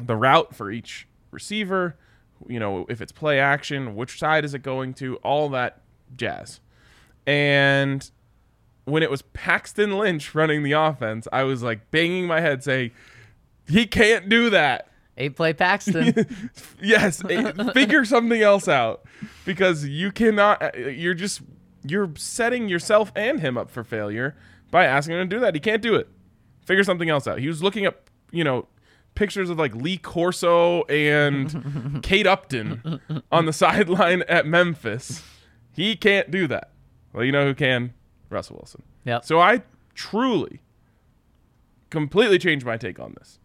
the route for each receiver, you know, if it's play action, which side is it going to, all that jazz. And when it was Paxton Lynch running the offense, I was like banging my head saying, he can't do that. Eight play Paxton. yes, eh, figure something else out because you cannot. uh, You're just you're setting yourself and him up for failure by asking him to do that. He can't do it. Figure something else out. He was looking up, you know, pictures of like Lee Corso and Kate Upton on the sideline at Memphis. He can't do that. Well, you know who can? Russell Wilson. Yeah. So I truly completely changed my take on this.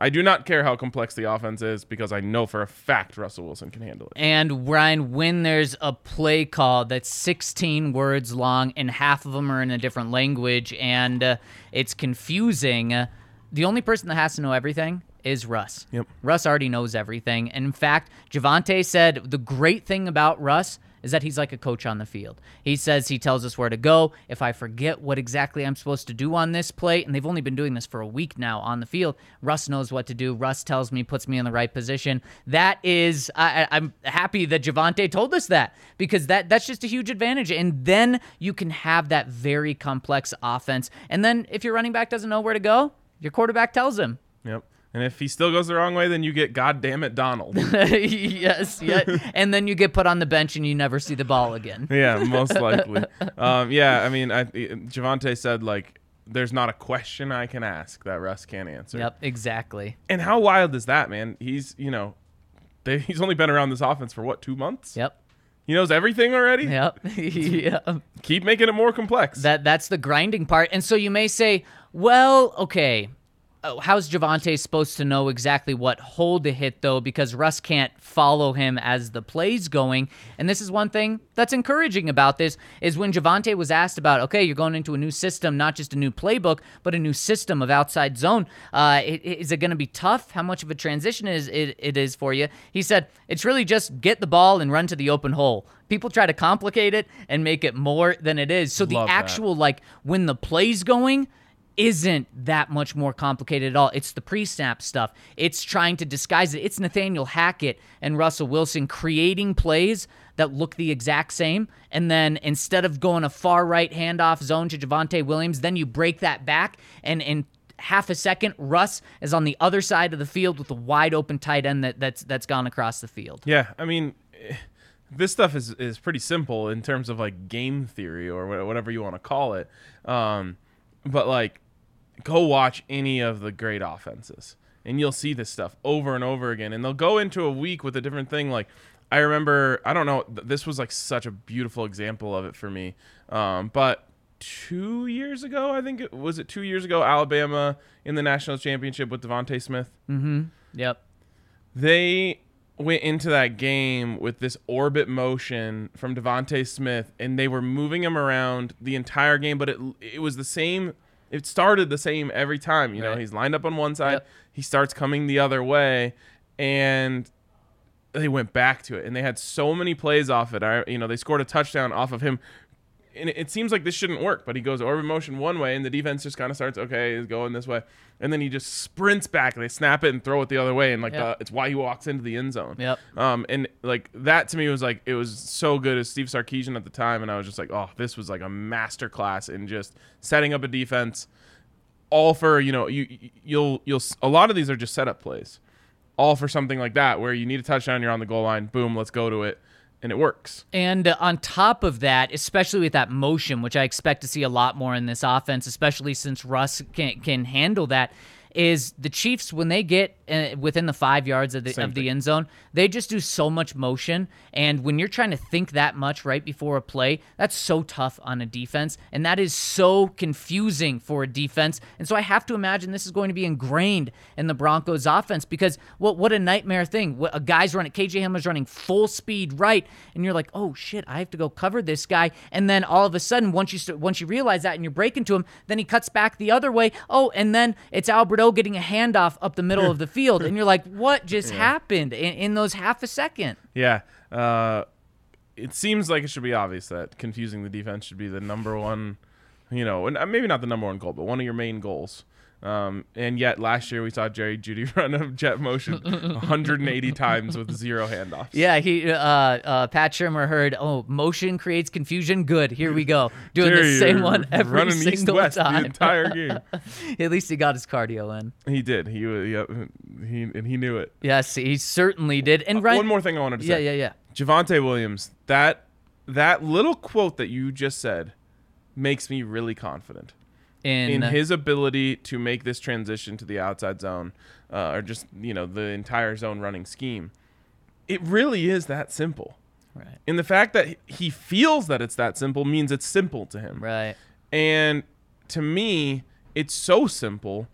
I do not care how complex the offense is because I know for a fact Russell Wilson can handle it. And Ryan, when there's a play call that's 16 words long and half of them are in a different language and uh, it's confusing, uh, the only person that has to know everything is Russ. Yep. Russ already knows everything. And in fact, Javonte said the great thing about Russ is that he's like a coach on the field. He says he tells us where to go. If I forget what exactly I'm supposed to do on this play, and they've only been doing this for a week now on the field, Russ knows what to do. Russ tells me, puts me in the right position. That is, I, I'm happy that Javonte told us that because that that's just a huge advantage. And then you can have that very complex offense. And then if your running back doesn't know where to go, your quarterback tells him. Yep. And if he still goes the wrong way, then you get God damn it, Donald. yes, yeah. and then you get put on the bench and you never see the ball again. yeah, most likely. Um, yeah, I mean, I, Javonte said like, "There's not a question I can ask that Russ can't answer." Yep, exactly. And how wild is that, man? He's you know, they, he's only been around this offense for what two months? Yep. He knows everything already. Yep. yeah. Keep making it more complex. That that's the grinding part. And so you may say, well, okay. Uh, How's Javonte supposed to know exactly what hold to hit though? Because Russ can't follow him as the play's going. And this is one thing that's encouraging about this is when Javonte was asked about, okay, you're going into a new system, not just a new playbook, but a new system of outside zone. Uh, i- i- is it going to be tough? How much of a transition is it, it is for you? He said it's really just get the ball and run to the open hole. People try to complicate it and make it more than it is. So the Love that. actual like when the play's going isn't that much more complicated at all. It's the pre-snap stuff. It's trying to disguise it. It's Nathaniel Hackett and Russell Wilson creating plays that look the exact same, and then instead of going a far right handoff zone to Javonte Williams, then you break that back, and in half a second, Russ is on the other side of the field with a wide open tight end that, that's that's gone across the field. Yeah, I mean, this stuff is is pretty simple in terms of like game theory or whatever you want to call it. Um, but like, go watch any of the great offenses, and you'll see this stuff over and over again. And they'll go into a week with a different thing. Like, I remember, I don't know this was like such a beautiful example of it for me. Um, but two years ago, I think it was it two years ago, Alabama in the national championship with DeVonta Smith Yep. they went into that game with this orbit motion from DeVonta Smith, and they were moving him around the entire game. But it it was the same. It started the same every time. You know, Right. he's lined up on one side, Yep. he starts coming the other way, and they went back to it. And they had so many plays off it. I, you know, they scored a touchdown off of him. And it- seems like this shouldn't work, but he goes orbit motion one way, and the defense just kind of starts, okay, he's going this way, and then he just sprints back. And they snap it and throw it the other way, and like Yep. the, it's why he walks into the end zone. Yep. Um, and like that to me was like it was so good as Steve Sarkisian at the time, and I was just like, oh, this was like a master class in just setting up a defense. All for you know you you- you'll you'll a lot of these are just setup plays, all for something like that where you need a touchdown, you're on the goal line, boom, let's go to it, and it works. And on top of that, especially with that motion, which I expect to see a lot more in this offense, especially since Russ can can handle that, is the Chiefs when they get uh, within the five yards of the Same of the thing. end zone, they just do so much motion, and when you're trying to think that much right before a play, that's so tough on a defense, and that is so confusing for a defense. And so I have to imagine this is going to be ingrained in the Broncos offense because what what a nightmare thing. What a guy's running, KJ Hamler's running full speed right, and you're like, oh shit, I have to go cover this guy, and then all of a sudden once you start, once you realize that and you're breaking to him, then he cuts back the other way. Oh, and then it's Getting a handoff up the middle of the field, and you're like, what just happened in, in those half a second? Yeah. Uh, it seems like it should be obvious that confusing the defense should be the number one, you know, and uh, maybe not the number one goal, but one of your main goals. Um, and yet last year we saw Jerry Jeudy run a jet motion 180 times with zero handoffs. Yeah, he uh, uh, Pat Shurmur heard, oh, motion creates confusion. Good, here we go, doing Jerry, the same one every single time. the entire game. At least he got his cardio in. he did. He yeah, he and he knew it. Yes, he certainly did. And right, One more thing I wanted to yeah, say. Yeah, yeah, yeah. Javonte Williams, that that little quote that you just said makes me really confident In, in his ability to make this transition to the outside zone, uh, or just you know the entire zone running scheme. It really is that simple. right, And the fact that he feels that it's that simple means it's simple to him. right. And to me, it's so simple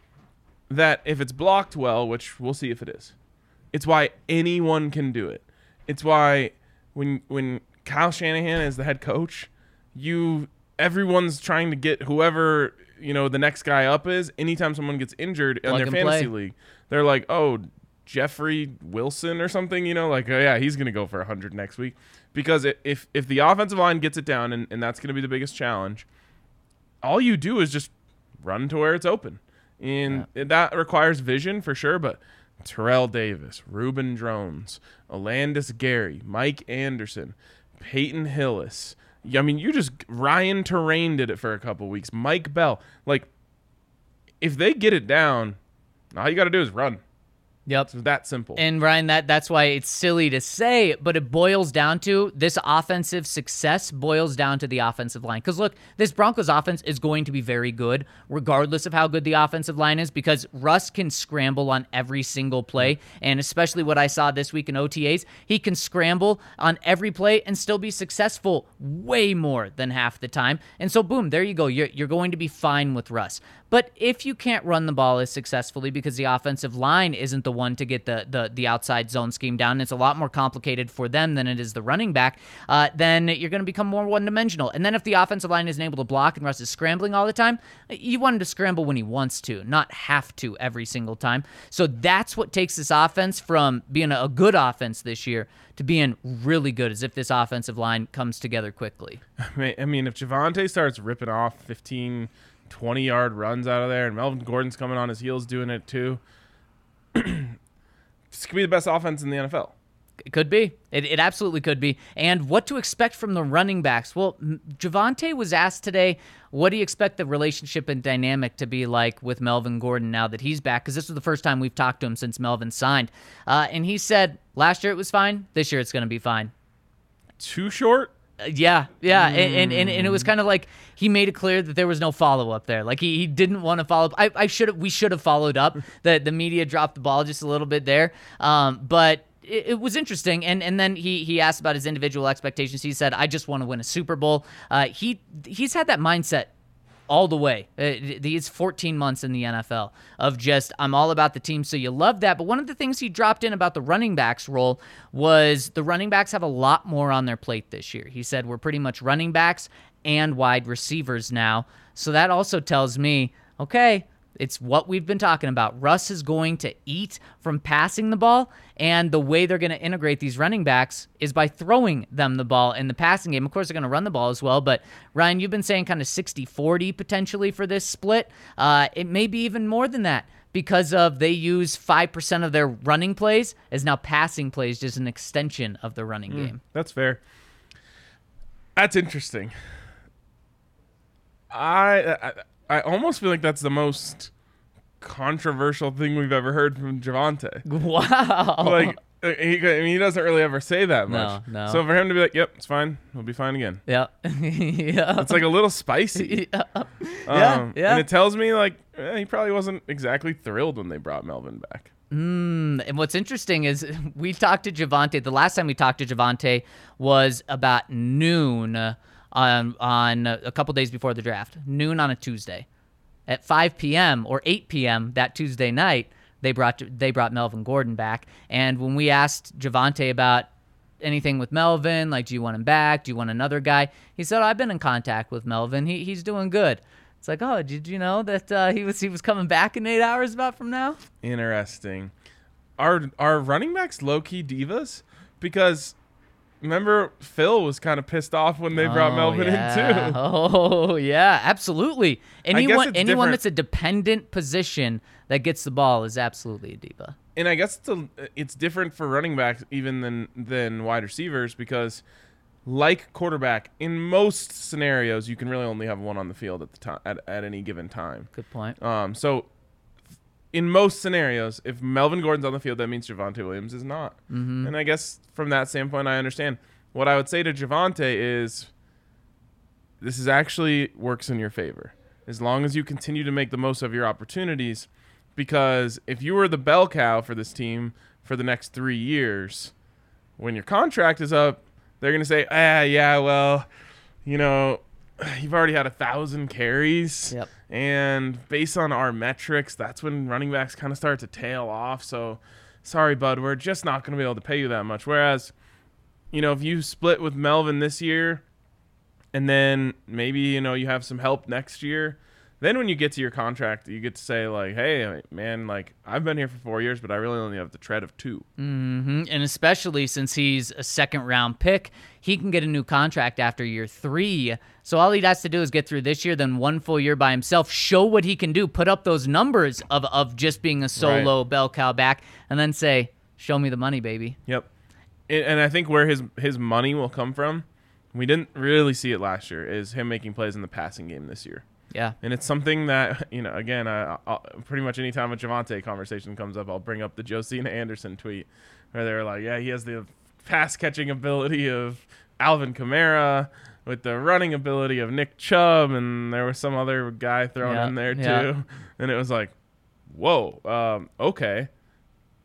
that if it's blocked well, which we'll see if it is, it's why anyone can do it. It's why when when Kyle Shanahan is the head coach, you everyone's trying to get whoever you know the next guy up is. Anytime someone gets injured in Plug their and fantasy play. league, they're like, oh. Jeffrey Wilson or something, you know, like oh yeah, he's gonna go for hundred next week because if if the offensive line gets it down and, and that's gonna be the biggest challenge, all you do is just run to where it's open. And that requires vision for sure, but Terrell Davis, Reuben Droughns, Olandis Gary, Mike Anderson, Peyton Hillis. I mean, you just Ryan Torain did it for a couple weeks. Mike Bell. Like if they get it down, all you got to do is run. Yep. It's that simple. And Ryan, that that's why it's silly to say, but it boils down to this offensive success boils down to the offensive line. Because look, this Broncos offense is going to be very good, regardless of how good the offensive line is, because Russ can scramble on every single play, mm-hmm. and especially what I saw this week in OTAs, he can scramble on every play and still be successful way more than half the time. And so, boom, there you go. You're you're going to be fine with Russ. But if you can't run the ball as successfully because the offensive line isn't the one to get the the, the outside zone scheme down, it's a lot more complicated for them than it is the running back, uh, then you're going to become more one dimensional. And then if the offensive line isn't able to block and Russ is scrambling all the time, you want him to scramble when he wants to, not have to every single time. So that's what takes this offense from being a, good offense this year to being really good, as if this offensive line comes together quickly. I mean- I mean, if Javonte starts ripping off 15, 20 yard runs out of there, and Melvin Gordon's coming on his heels doing it too, this could be the best offense in the NFL. It could be. It, it absolutely could be. And what to expect from the running backs? Well, Javonte was asked today, what do you expect the relationship and dynamic to be like with Melvin Gordon now that he's back? Because this was the first time we've talked to him since Melvin signed. Uh, and he said, last year it was fine. This year it's going to be fine. Too short? Uh, Yeah, yeah, and, and, and and it was kind of like he made it clear that there was no follow up there. Like he, he didn't want to follow up. I, I should have we should have followed up. The the media dropped the ball just a little bit there. Um, but it, it was interesting. And and then he he asked about his individual expectations. He said, "I just want to win a Super Bowl." Uh, he he's had that mindset all the way. Uh, These 14 months in the NFL of just, I'm all about the team, so you love that. But one of the things he dropped in about the running backs role was the running backs have a lot more on their plate this year. He said, We're pretty much running backs and wide receivers now. So that also tells me, okay, it's what we've been talking about. Russ is going to eat from passing the ball, and the way they're going to integrate these running backs is by throwing them the ball in the passing game. Of course, they're going to run the ball as well, but Ryan, you've been saying kind of 60 40 potentially for this split. Uh, it may be even more than that because of they use 5% of their running plays as now passing plays, just an extension of the running game. That's fair. That's interesting. I, I I almost feel like that's the most controversial thing we've ever heard from Javonte. Wow. Like Uh, He, I mean, he doesn't really ever say that much. no. no. So for him to be like, "Yep, it's fine. We'll be fine again." Yeah. yeah. It's like a little spicy. yeah. Um, Yeah, yeah. And it tells me like eh, he probably wasn't exactly thrilled when they brought Melvin back. Mm, and what's interesting is we talked to Javonte. The last time we talked to Javonte was about noon on on a couple days before the draft. Noon on a Tuesday. At 5 p.m. or 8 p.m. that Tuesday night, they brought they brought Melvin Gordon back. And when we asked Javonte about anything with Melvin, like do you want him back? Do you want another guy? He said, oh, I've been in contact with Melvin. He, he's doing good. It's like, oh, did you know that uh, he was he was coming back in eight hours about from now? Interesting. Are are running backs low key divas? Because remember Phil was kind of pissed off when they brought Oh, Melvin yeah. in too. Oh yeah, absolutely. Anyone anyone different- that's a dependent position that gets the ball is absolutely a diva. And I guess it's a, it's different for running backs even than than wide receivers because like quarterback in most scenarios you can really only have one on the field at the time at, at any given time. Good point. Um so in most scenarios, if Melvin Gordon's on the field, that means Javonte Williams is not. Mm-hmm. And I guess from that standpoint, I understand. What I would say to Javonte is this is actually works in your favor as long as you continue to make the most of your opportunities. Because if you were the bell cow for this team for the next three years, when your contract is up, they're going to say, ah, yeah, well, you know, you've already had a thousand carries. Yep. And based on our metrics, that's when running backs kind of start to tail off. So, sorry, bud, we're just not going to be able to pay you that much. Whereas, you know, if you split with Melvin this year, and then maybe you know you have some help next year, then when you get to your contract, you get to say like, "Hey, man, like I've been here for four years, but I really only have the tread of two. hmm And especially since he's a second round pick, he can get a new contract after year three. So all he has to do is get through this year, then one full year by himself, show what he can do, put up those numbers of, of just being a solo bell cow back, and then say, "Show me the money, baby." Yep. And, and I think where his his money will come from, we didn't really see it last year, is him making plays in the passing game this year. Yeah. And it's something that you know. Again, I, I'll, pretty much anytime a Javonte conversation comes up, I'll bring up the Josina Anderson tweet where they're like, "Yeah, he has the pass catching ability of Alvin Kamara with the running ability of Nick Chubb, and there was some other guy thrown Yeah, in there too." yeah. And it was like, "Whoa, um, okay."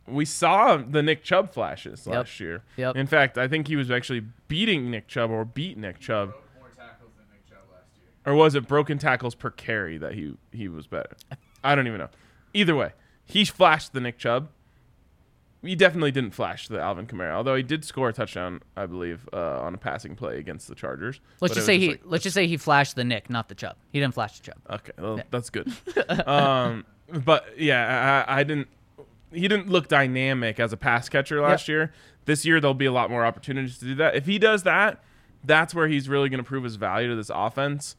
We saw the Nick Chubb flashes Yep. last year. Yep. In fact, I think he was actually beating Nick Chubb or beat Nick Chubb More tackles than Nick Chubb last year. Or was it broken tackles per carry that he he was better? I don't even know. Either way, he flashed the Nick Chubb. He definitely didn't flash the Alvin Kamara, although he did score a touchdown, I believe, uh, on a passing play against the Chargers. Let's But just say was he like- let's just say he flashed the Nick, not the Chubb. He didn't flash the Chubb. Okay, well, that's good. um, but yeah, I, I didn't. He didn't look dynamic as a pass catcher last year. This year, there'll be a lot more opportunities to do that. If he does that, that's where he's really going to prove his value to this offense.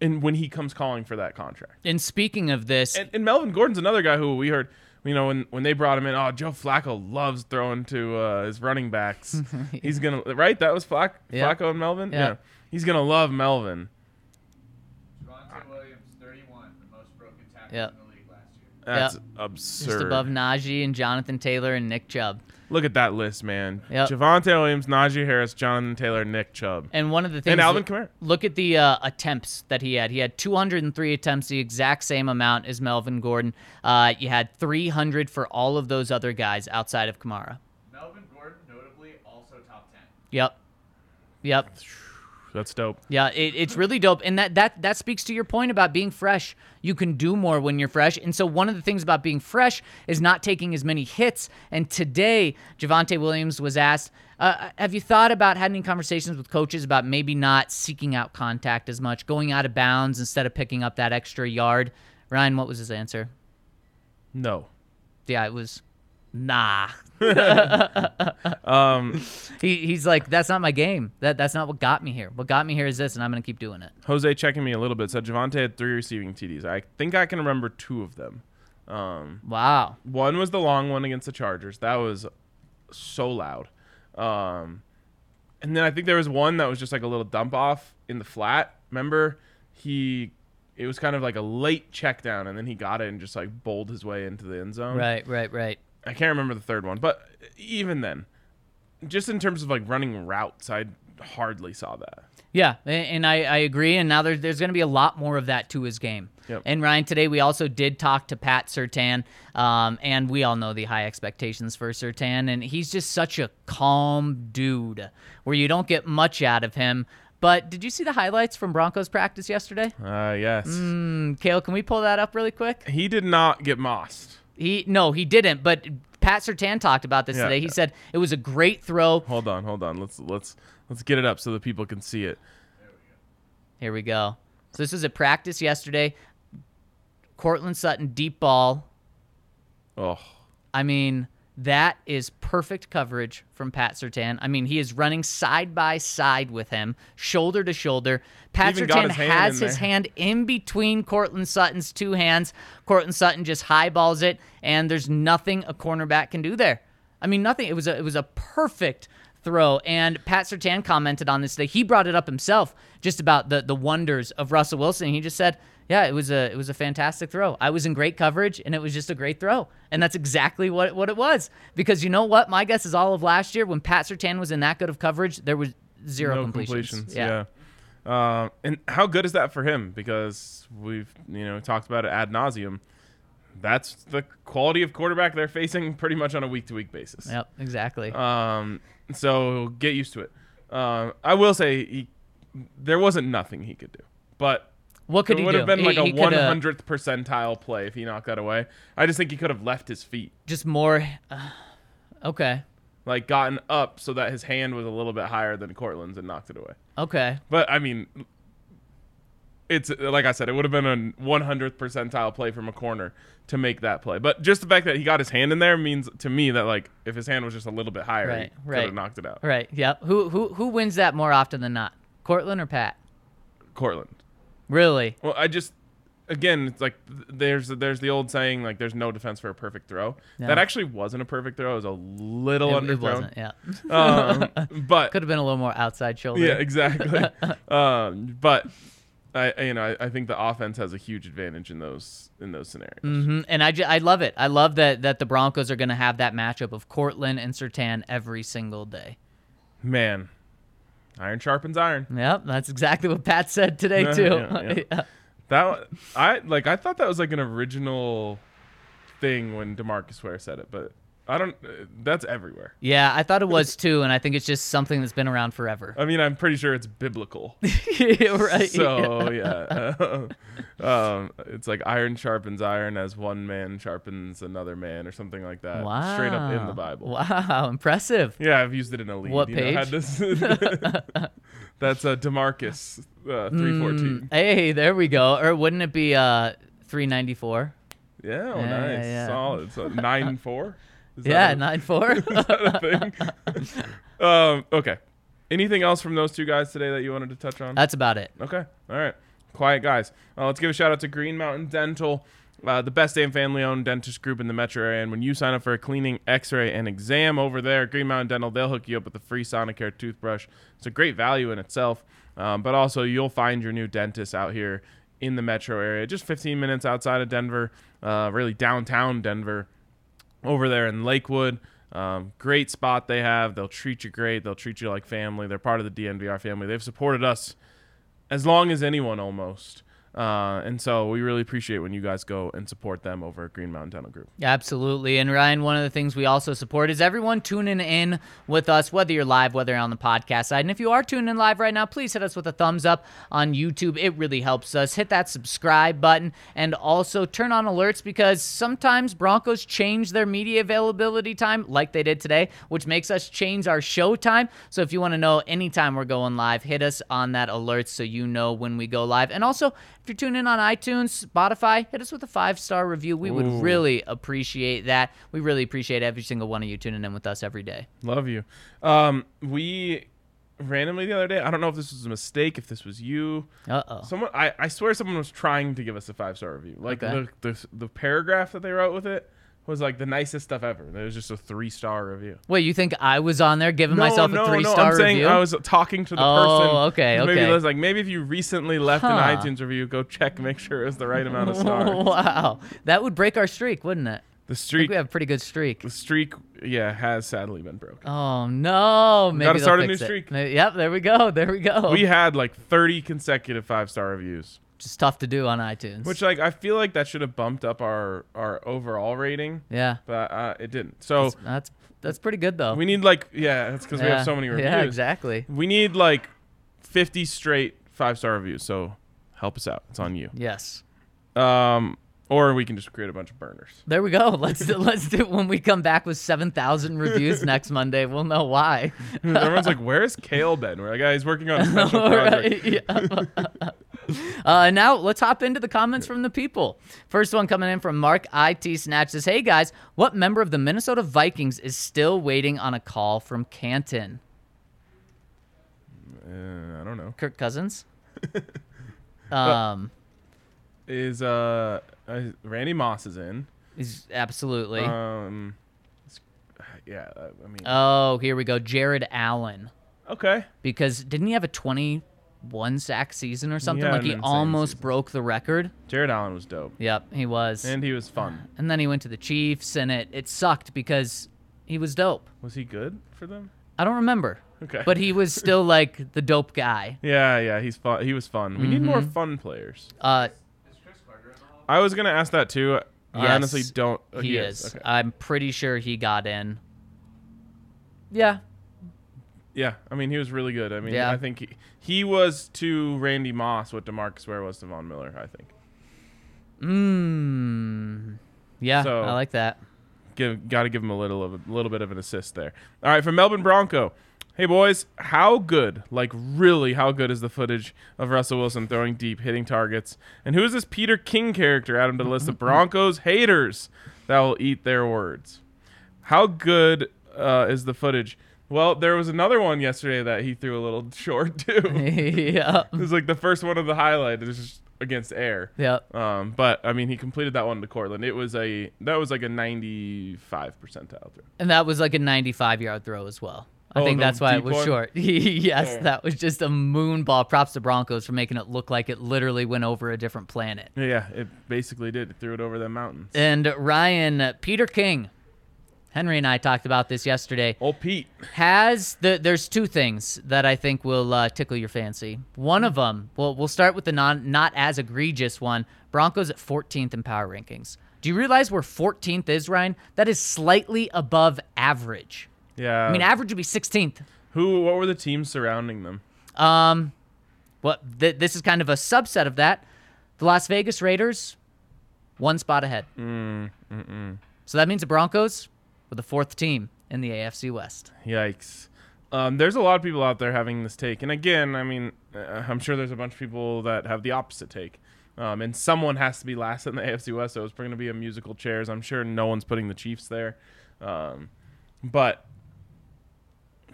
And when he comes calling for that contract, And speaking of this, and, and Melvin Gordon's another guy who we heard. You know, when, when they brought him in, oh, Joe Flacco loves throwing to uh, his running backs. He's gonna right. That was Flac- Yeah. Flacco and Melvin. Yeah. he's gonna love Melvin. Javonte Williams, 31, the most broken tackles Yeah. That's Yep. absurd. just above Najee and Jonathan Taylor and Nick Chubb. Look at that list, man. Yep. Javonte Williams, Najee Harris, Jonathan Taylor, Nick Chubb. And one of the things And Alvin look, Kamara. look at the uh, attempts that he had. He had 203 attempts, the exact same amount as Melvin Gordon. Uh, you had 300 for all of those other guys outside of Kamara. Melvin Gordon, notably, also top 10. Yep. Yep. That's dope. Yeah, it, it's really dope, and that that that speaks to your point about being fresh. You can do more when you're fresh, and so one of the things about being fresh is not taking as many hits. And today, Javonte Williams was asked, uh, "Have you thought about having conversations with coaches about maybe not seeking out contact as much, going out of bounds instead of picking up that extra yard?" Ryan, what was his answer? No. Yeah, it was, nah. Um, He, he's like, that's not my game. That that's not what got me here. What got me here is this, and I'm gonna keep doing it. Jose checking me a little bit said Javonte had three receiving TDs. I think I can remember two of them. Um, Wow. one was the long one against the Chargers. That was so loud. Um, and then I think there was one that was just like a little dump off in the flat. Remember, he it was kind of like a late check down, and then he got it and just like bowled his way into the end zone. Right, right, right. I can't remember the third one, but even then, just in terms of like running routes, I hardly saw that. Yeah, and I, I agree. And now there's there's going to be a lot more of that to his game. Yep. And Ryan, today we also did talk to Pat Surtain, um, and we all know the high expectations for Surtain, and he's just such a calm dude, where you don't get much out of him. But did you see the highlights from Broncos practice yesterday? Uh, yes, Mm, Kale, can we pull that up really quick? he did not get mossed. He no, he didn't. But Pat Surtain talked about this Yeah. today. He said it was a great throw. Hold on, hold on. Let's let's let's get it up so that people can see it. Here we go. So this was a practice yesterday. Courtland Sutton deep ball. Oh, I mean, that is perfect coverage from Pat Surtain. I mean, he is running side by side with him, shoulder to shoulder. Pat Even Surtain his has his there. hand in between Courtland Sutton's two hands. Courtland Sutton just highballs it, and there's nothing a cornerback can do there. I mean, nothing. It was a it was a perfect throw. And Pat Surtain commented on this today. He brought it up himself, just about the the wonders of Russell Wilson. He just said, "Yeah, it was a it was a fantastic throw. I was in great coverage, and it was just a great throw." And that's exactly what what it was. Because you know what? My guess is all of last year when Pat Surtain was in that good of coverage, there was zero no completions. completions. Yeah. Uh, and how good is that for him? Because we've you know talked about it ad nauseum. That's the quality of quarterback they're facing pretty much on a week to week basis. Yep, exactly. Um, so get used to it. Uh, I will say he, there wasn't nothing he could do, but what could it he do? It would have been like a he one coulda hundredth percentile play if he knocked that away. I just think he could have left his feet, just more. Uh, okay, like gotten up so that his hand was a little bit higher than Courtland's and knocked it away. okay. But I mean, it's like I said, it would have been a 100th percentile play from a corner to make that play. But just the fact that he got his hand in there means to me that like if his hand was just a little bit higher, Right, he could have knocked it out. Right. Yep. Who who who wins that more often than not? Courtland or Pat? Courtland. Really? Well, I just again, it's like there's there's the old saying like there's no defense for a perfect throw. Yeah. That actually wasn't a perfect throw. It was a little It, it underthrown. wasn't. Yeah. Um, but Could have been a little more outside shoulder. yeah, exactly. um, but I you know I, I think the offense has a huge advantage in those in those scenarios. hmm And I love it. I love that that the Broncos are going to have that matchup of Courtland and Surtain every single day. Man, iron sharpens iron. Yep, that's exactly what Pat said today Yeah, too. yeah, yeah. That I like. I thought that was like an original thing when Demarcus Ware said it, but I don't. uh, That's everywhere. Yeah, I thought it was too, and I think it's just something that's been around forever. I mean, I'm pretty sure it's biblical. right. So yeah, um, it's like iron sharpens iron as one man sharpens another man, or something like that. Wow. Straight up in the Bible. Wow, impressive. Yeah, I've used it in a lead. What you know, had this- That's a Demarcus uh, three fourteen. Hey, there we go. Or wouldn't it be uh 394? Yeah, oh, Yeah, nice, yeah, yeah. solid. So nine four. Is Yeah, a- nine four. is that a thing? um, okay. Anything else from those two guys today that you wanted to touch on? That's about it. Okay. All right. Quiet guys. Uh, let's give a shout out to Green Mountain Dental, uh, the best and family owned dentist group in the metro area. And when you sign up for a cleaning, x ray, and exam over there, Green Mountain Dental, they'll hook you up with a free Sonicare toothbrush. It's a great value in itself. Um, but also, you'll find your new dentist out here in the metro area, just 15 minutes outside of Denver, uh, really downtown Denver over there in Lakewood. Um, great spot they have. They'll treat you great. They'll treat you like family. They're part of the DNVR family. They've supported us as long as anyone almost. Uh, and so we really appreciate when you guys go and support them over at Green Mountain Dental Group. Absolutely. And Ryan, one of the things we also support is everyone tuning in with us, whether you're live, whether you're on the podcast side. And if you are tuning in live right now, please hit us with a thumbs up on YouTube. It really helps us. Hit that subscribe button and also turn on alerts because sometimes Broncos change their media availability time like they did today, which makes us change our show time. So if you want to know anytime we're going live, hit us on that alert so you know when we go live. And also, you're tuning in on iTunes, Spotify, hit us with a five star review. We would really appreciate that. We really appreciate every single one of you tuning in with us every day. Love you. Um, we randomly the other day, I don't know if this was a mistake, if this was you. Uh oh. Someone, I, I swear someone was trying to give us a five star review. Like Okay. the, the, the paragraph that they wrote with it was like the nicest stuff ever. It was just a three star review. Wait, you think I was on there giving myself no, a three no, star I'm saying review? I was talking to the Oh, person. okay, Maybe okay. it was like maybe if you recently left Huh. an iTunes review, go check, make sure it was the right amount of stars. wow, that would break our streak, wouldn't it? The I think streak, we have a pretty good streak. the streak, yeah, has sadly been broken. Oh no! Maybe Gotta start a new it. streak. Maybe- Yep, there we go. There we go. We had like 30 consecutive five star reviews, Just tough to do on iTunes. which like I feel like that should have bumped up our our overall rating, yeah, but uh, it didn't. So that's that's pretty good though. we need like yeah, that's because we have so many reviews. Yeah, exactly. We need like 50 straight five star reviews. So help us out. It's on you. Yes. Um, or we can just create a bunch of burners. There we go. Let's do, let's do when we come back with seven thousand reviews next Monday. We'll know why. Everyone's like, "Where's Kale been?" We're like, "Guys, he's working on a special project." Uh, now let's hop into the comments from the people. First one coming in from Mark It Snatch says, "Hey guys, what member of the Minnesota Vikings is still waiting on a call from Canton? Uh, I don't know. Kirk Cousins? um, Is uh, uh Randy Moss is in? he's absolutely. Um, yeah. I mean, oh, here we go. Jared Allen. okay. because didn't he have a 21 sack season or something? like he almost season. broke the record. Jared Allen was dope, Yep, he was. And, he was fun. And then he went to the Chiefs, and it it sucked because he was dope. Was he good for them? I don't remember, Okay. but he was still like the dope guy. yeah, yeah. He's fun. He was fun. We need more Mm-hmm. fun players. Uh, Is Cris Carter in the hall? I was gonna ask that too. I Yes, honestly don't. oh, he, is. Okay. I'm pretty sure he got in. Yeah, Yeah, I mean he was really good. I mean Yeah. I think he, he was to Randy Moss what DeMarcus Ware was to Von Miller. I think. mmm. Yeah, So- I like that. Give got to give him a little of a little bit of an assist there. All right, from Melbourne Bronco. Hey boys, how good, like really, how good is the footage of Russell Wilson throwing deep, hitting targets? And who is this Peter King character? Add him to the list of Broncos haters that will eat their words. How good uh, is the footage? Well, there was another one yesterday that he threw a little short too. yeah, It was like the first one of the highlight. It was just against air. yeah. Um, but I mean, he completed that one to Courtland. It was a that was like a ninety-five percentile throw. And that was like a 95 yard throw as well. I Oh, think that's why it was one? short. yes, Fair. that was just a moon ball. Props to Broncos for making it look like it literally went over a different planet. Yeah, it basically did. It threw it over the mountains. And Ryan, Peter King, Henry and I talked about this yesterday. Oh, Pete. Has the there's two things that I think will uh, tickle your fancy. One of them, well, we'll start with the non not as egregious one. Broncos at 14th in power rankings. Do you realize where 14th is, Ryan? That is slightly above average. Yeah. I mean, average would be 16th. who? What were the teams surrounding them? Um, what th- this is kind of a subset of that. The Las Vegas Raiders, one spot ahead. Mm, So that means the Broncos were the fourth team in the AFC West. Yikes. Um, there's a lot of people out there having this take, and again, I mean, uh, I'm sure there's a bunch of people that have the opposite take. Um, and someone has to be last in the AFC West, so it's going to be a musical chairs. I'm sure no one's putting the Chiefs there. Um, but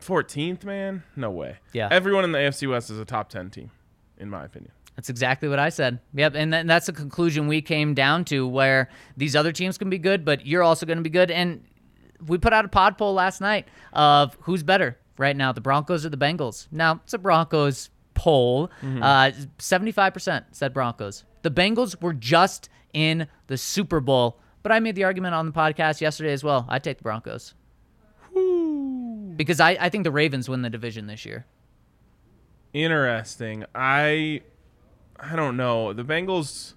14th, man, no way. Yeah. Everyone in the AFC West is a top 10 team, in my opinion. That's exactly what I said. Yep, and th- that's the conclusion we came down to where these other teams can be good, but you're also going to be good. And we put out a pod poll last night of who's better right now, the Broncos or the Bengals. Now, it's a Broncos poll. Uh, 75% said Broncos. The Bengals were just in the Super Bowl, but I made the argument on the podcast yesterday as well. I take the Broncos. Because I, I think the Ravens win the division this year. Interesting. I I don't know. The Bengals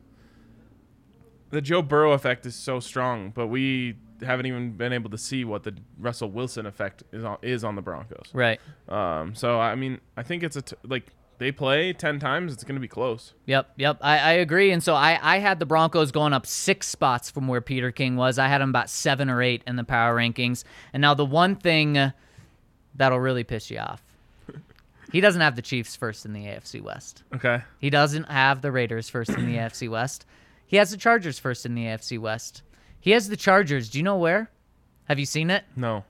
the Joe Burrow effect is so strong, but we haven't even been able to see what the Russell Wilson effect is on is on the Broncos. Right. Um so I mean, I think it's a t- like they play 10 times, it's going to be close. Yep, yep. I, I agree. And so I, I had the Broncos going up six spots from where Peter King was. I had them about seven or eight in the power rankings. And now the one thing that'll really piss you off he doesn't have the Chiefs first in the AFC West. Okay. He doesn't have the Raiders first in the AFC West. He has the Chargers first in the AFC West. He has the Chargers. Do you know where? Have you seen it? No.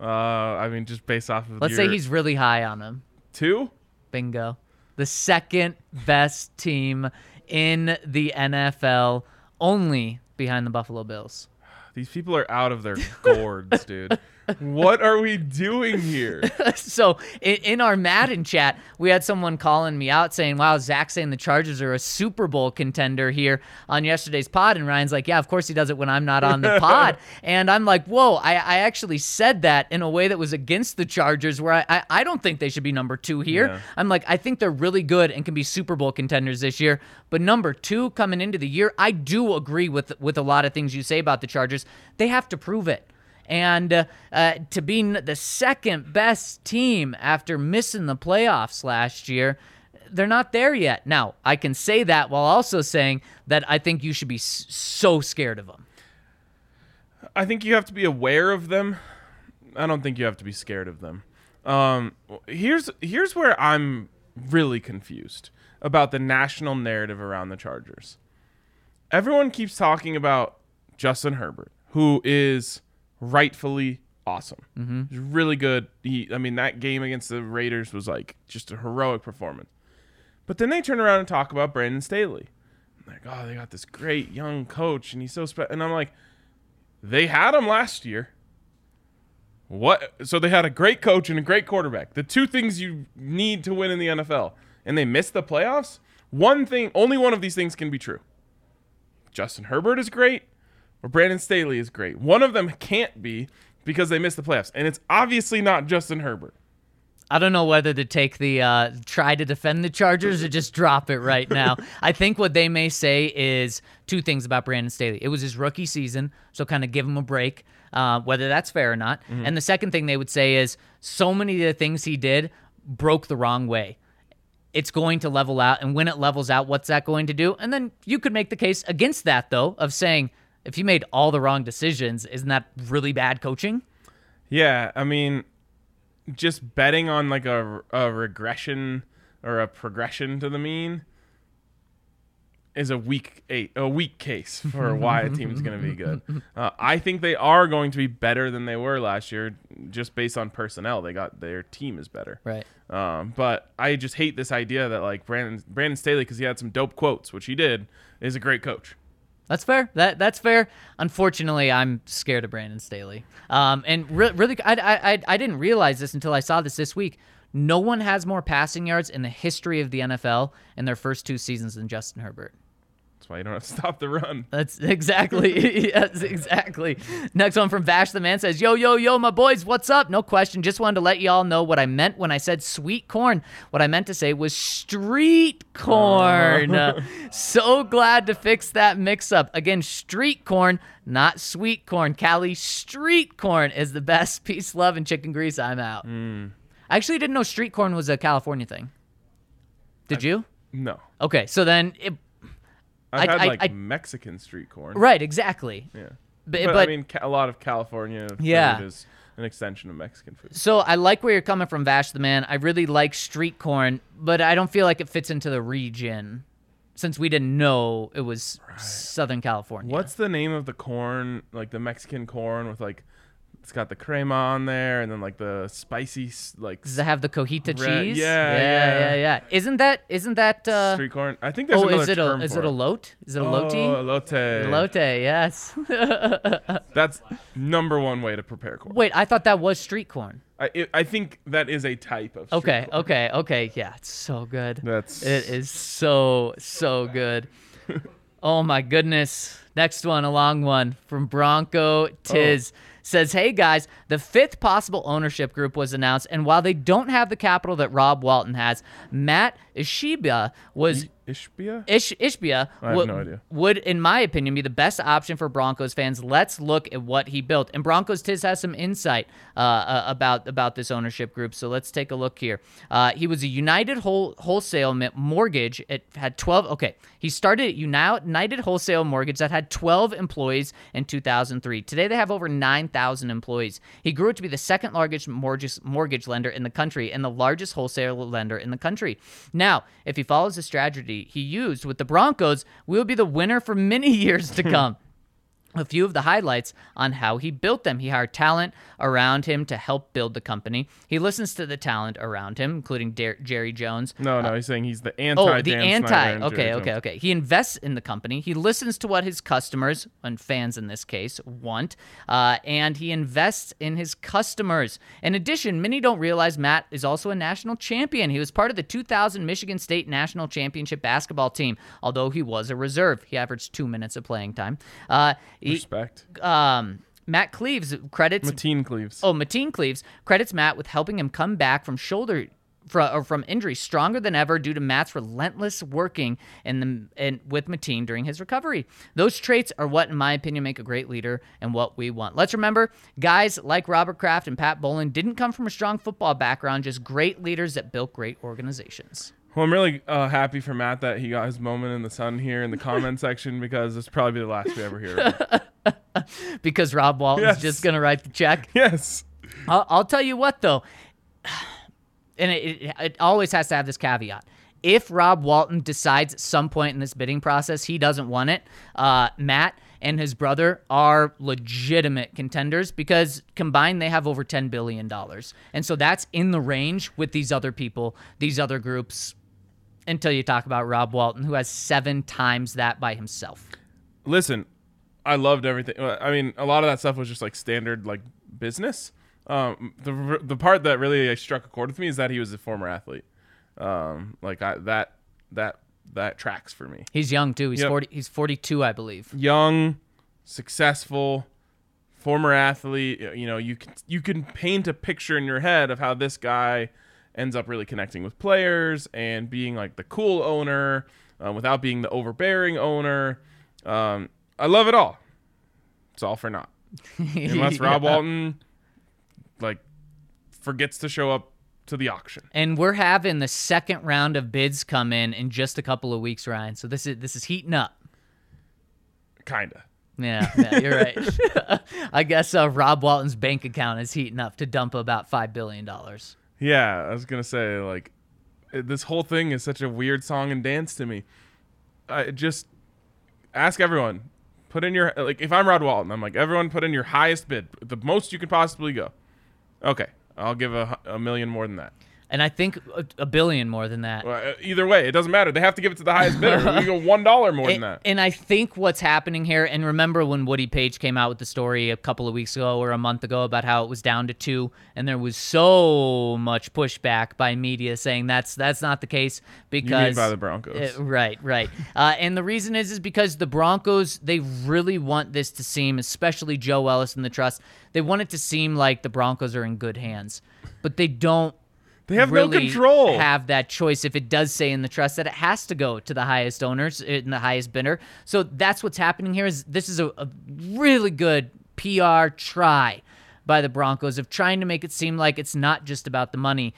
Uh I mean just based off of Let's your say he's really high on them. 2? Bingo. The second best team in the NFL, only behind the Buffalo Bills. These people are out of their gourds, dude. What are we doing here? so in, in our Madden chat, we had someone calling me out saying, "Wow, Zach saying the Chargers are a Super Bowl contender here on yesterday's pod." And Ryan's like, "Yeah, of course he does it when I'm not on the pod." and I'm like, "Whoa!" I, I actually said that in a way that was against the Chargers, where I I, I don't think they should be number two here. Yeah. I'm like, I think they're really good and can be Super Bowl contenders this year. But number two coming into the year, I do agree with with a lot of things you say about the Chargers. They have to prove it and uh, to be the second best team after missing the playoffs last year, they're not there yet. Now, I can say that while also saying that I think you should be so scared of them. I think you have to be aware of them. I don't think you have to be scared of them. Um, here's here's where I'm really confused about the national narrative around the Chargers. Everyone keeps talking about Justin Herbert, who is rightfully awesome. Mm-hmm. He's really good. He, I mean, that game against the Raiders was like just a heroic performance. But then they turn around and talk about Brandon Staley. Like, oh, they got this great young coach, and he's so special. And I'm like, they had him last year. What? So they had a great coach and a great quarterback. The two things you need to win in the NFL, and they missed the playoffs. One thing, only one of these things can be true. Justin Herbert is great, or Brandon Staley is great. One of them can't be because they missed the playoffs, and it's obviously not Justin Herbert. I don't know whether to take the uh, try to defend the Chargers or just drop it right now. I think what they may say is two things about Brandon Staley. It was his rookie season, so kind of give him a break, uh, whether that's fair or not. And the second thing they would say is so many of the things he did broke the wrong way. It's going to level out, and when it levels out, what's that going to do? And then you could make the case against that, though, of saying if you made all the wrong decisions, isn't that really bad coaching? Yeah, I mean, just betting on like a, a regression or a progression to the mean is a weak eight, a weak case for why a team's going to be good. Uh, I think they are going to be better than they were last year, just based on personnel. They got their team is better. Right. Um, but I just hate this idea that like Brandon Brandon Staley, because he had some dope quotes, which he did, is a great coach. That's fair. That that's fair. Unfortunately, I'm scared of Brandon Staley. Um, and re- really, I, I I I didn't realize this until I saw this this week. No one has more passing yards in the history of the NFL in their first two seasons than Justin Herbert. That's why you don't have to stop the run. That's exactly yes, exactly. Next one from Vash the man says, "Yo, yo, yo, my boys, what's up? No question. Just wanted to let y'all know what I meant when I said sweet corn. What I meant to say was street corn. so glad to fix that mix-up. Again, street corn, not sweet corn. Cali, street corn is the best. Peace, love, and chicken grease. I'm out. Hmm. I actually didn't know street corn was a California thing. Did you? No, Okay, so then it. I've I- had I- like I- Mexican street corn. Right, exactly. Yeah. But, But, but I mean, ca- a lot of California food Yeah. is an extension of Mexican food. So I like where you're coming from, Vash the man. I really like street corn, but I don't feel like it fits into the region since we didn't know it was Southern California. What's the name of the corn? Like the Mexican corn with like, it's got the crema on there, and then like the spicy like Does it have the cojita Right, cheese? yeah, yeah, yeah. yeah, yeah. Isn't that isn't that? Uh, street corn. I think there's oh, is it a is it a lote? Is it a lote Oh, elote. Lote, yes. That's number one way to prepare corn. Wait, I thought that was street corn. I it, I think that is a type of. Okay, corn. okay, okay. Yeah, it's so good. That's It is so so good. oh my goodness. Next one, a long one from Bronco Tiz. Says, hey guys, the fifth possible ownership group was announced, and while they don't have the capital that Rob Walton has, Matt Ishbia was Ishbia. Ish, Ishbia I have would, no idea. would, in my opinion, be the best option for Broncos fans. Let's look at what he built. And Broncos Tiz has some insight uh, uh, about about this ownership group. So let's take a look here. Uh, he was a United whole, Wholesale Mortgage. It had 12. Okay, he started at United Wholesale Mortgage that had 12 employees in 2003. Today they have over 9,000 employees. He grew it to be the second largest mortgage mortgage lender in the country and the largest wholesale lender in the country. Now, if he follows the strategy he used with the Broncos, we'll be the winner for many years to come. A few of the highlights on how he built them. He hired talent around him to help build the company. He listens to the talent around him, including Dar- Jerry Jones. No, no, he's saying he's the anti. Oh, the Dan anti. Okay, okay, Jones. okay. He invests in the company. He listens to what his customers and fans in this case want, uh, and he invests in his customers. In addition, many don't realize Matt is also a national champion. He was part of the 2000 Michigan State National Championship basketball team, although he was a reserve. He averaged two minutes of playing time. Uh, he- Respect. um, Matt Cleaves credits Mateen Cleaves. Oh, Mateen Cleaves credits Matt with helping him come back from shoulder from, or from injury stronger than ever due to Matt's relentless working in the and with Mateen during his recovery. Those traits are what, in my opinion, make a great leader and what we want. Let's remember, guys like Robert Kraft and Pat Bowlen didn't come from a strong football background, just great leaders that built great organizations. Well, I'm really uh, happy for Matt that he got his moment in the sun here in the comment section because this will probably be the last we ever hear. Because Rob Walton's Yes. just gonna write the check. yes. I'll, I'll tell you what though, and it, it, always has to have this caveat. If Rob Walton decides at some point in this bidding process he doesn't want it, uh, Matt and his brother are legitimate contenders because combined they have over $10 billion. And so that's in the range with these other people, these other groups, until you talk about Rob Walton, who has seven times that by himself. Listen, I loved everything. I mean, a lot of that stuff was just like standard like business. Um, the the part that really struck a chord with me is that he was a former athlete. Um, like I, that that that tracks for me. He's young too. He's Yep. 40 he's 42, I believe. young, successful, former athlete. You know, you can you can paint a picture in your head of how this guy ends up really connecting with players and being like the cool owner uh, without being the overbearing owner. Um, I love it all. It's all for naught. Unless Rob Walton like forgets to show up to the auction. And we're having the second round of bids come in in just a couple of weeks, Ryan. So this is this is heating up. Kinda. Yeah, yeah you're right. I guess uh, Rob Walton's bank account is heating up to dump about five billion dollars. Yeah, I was gonna say like this whole thing is such a weird song and dance to me. I just ask everyone, put in your like if I'm Rod Walton, I'm like everyone put in your highest bid, the most you could possibly go. Okay, I'll give a, a million more than that. And I think a, a billion more than that. Well, uh, either way, it doesn't matter. They have to give it to the highest bidder. we go one dollar more than And, that. and I think what's happening here, and remember when Woody Paige came out with the story a couple of weeks ago or a month ago about how it was down to two, and there was so much pushback by media saying that's that's not the case because by the Broncos. Uh, right, right. uh, and the reason is is because the Broncos they really want this to seem, especially Joe Ellis and the trust, they want it to seem like the Broncos are in good hands, but they don't They have no really control. have that choice if it does say in the trust that it has to go to the highest owners uh, in the highest bidder. So that's what's happening here. Is this is a, a really good PR try by the Broncos of trying to make it seem like it's not just about the money.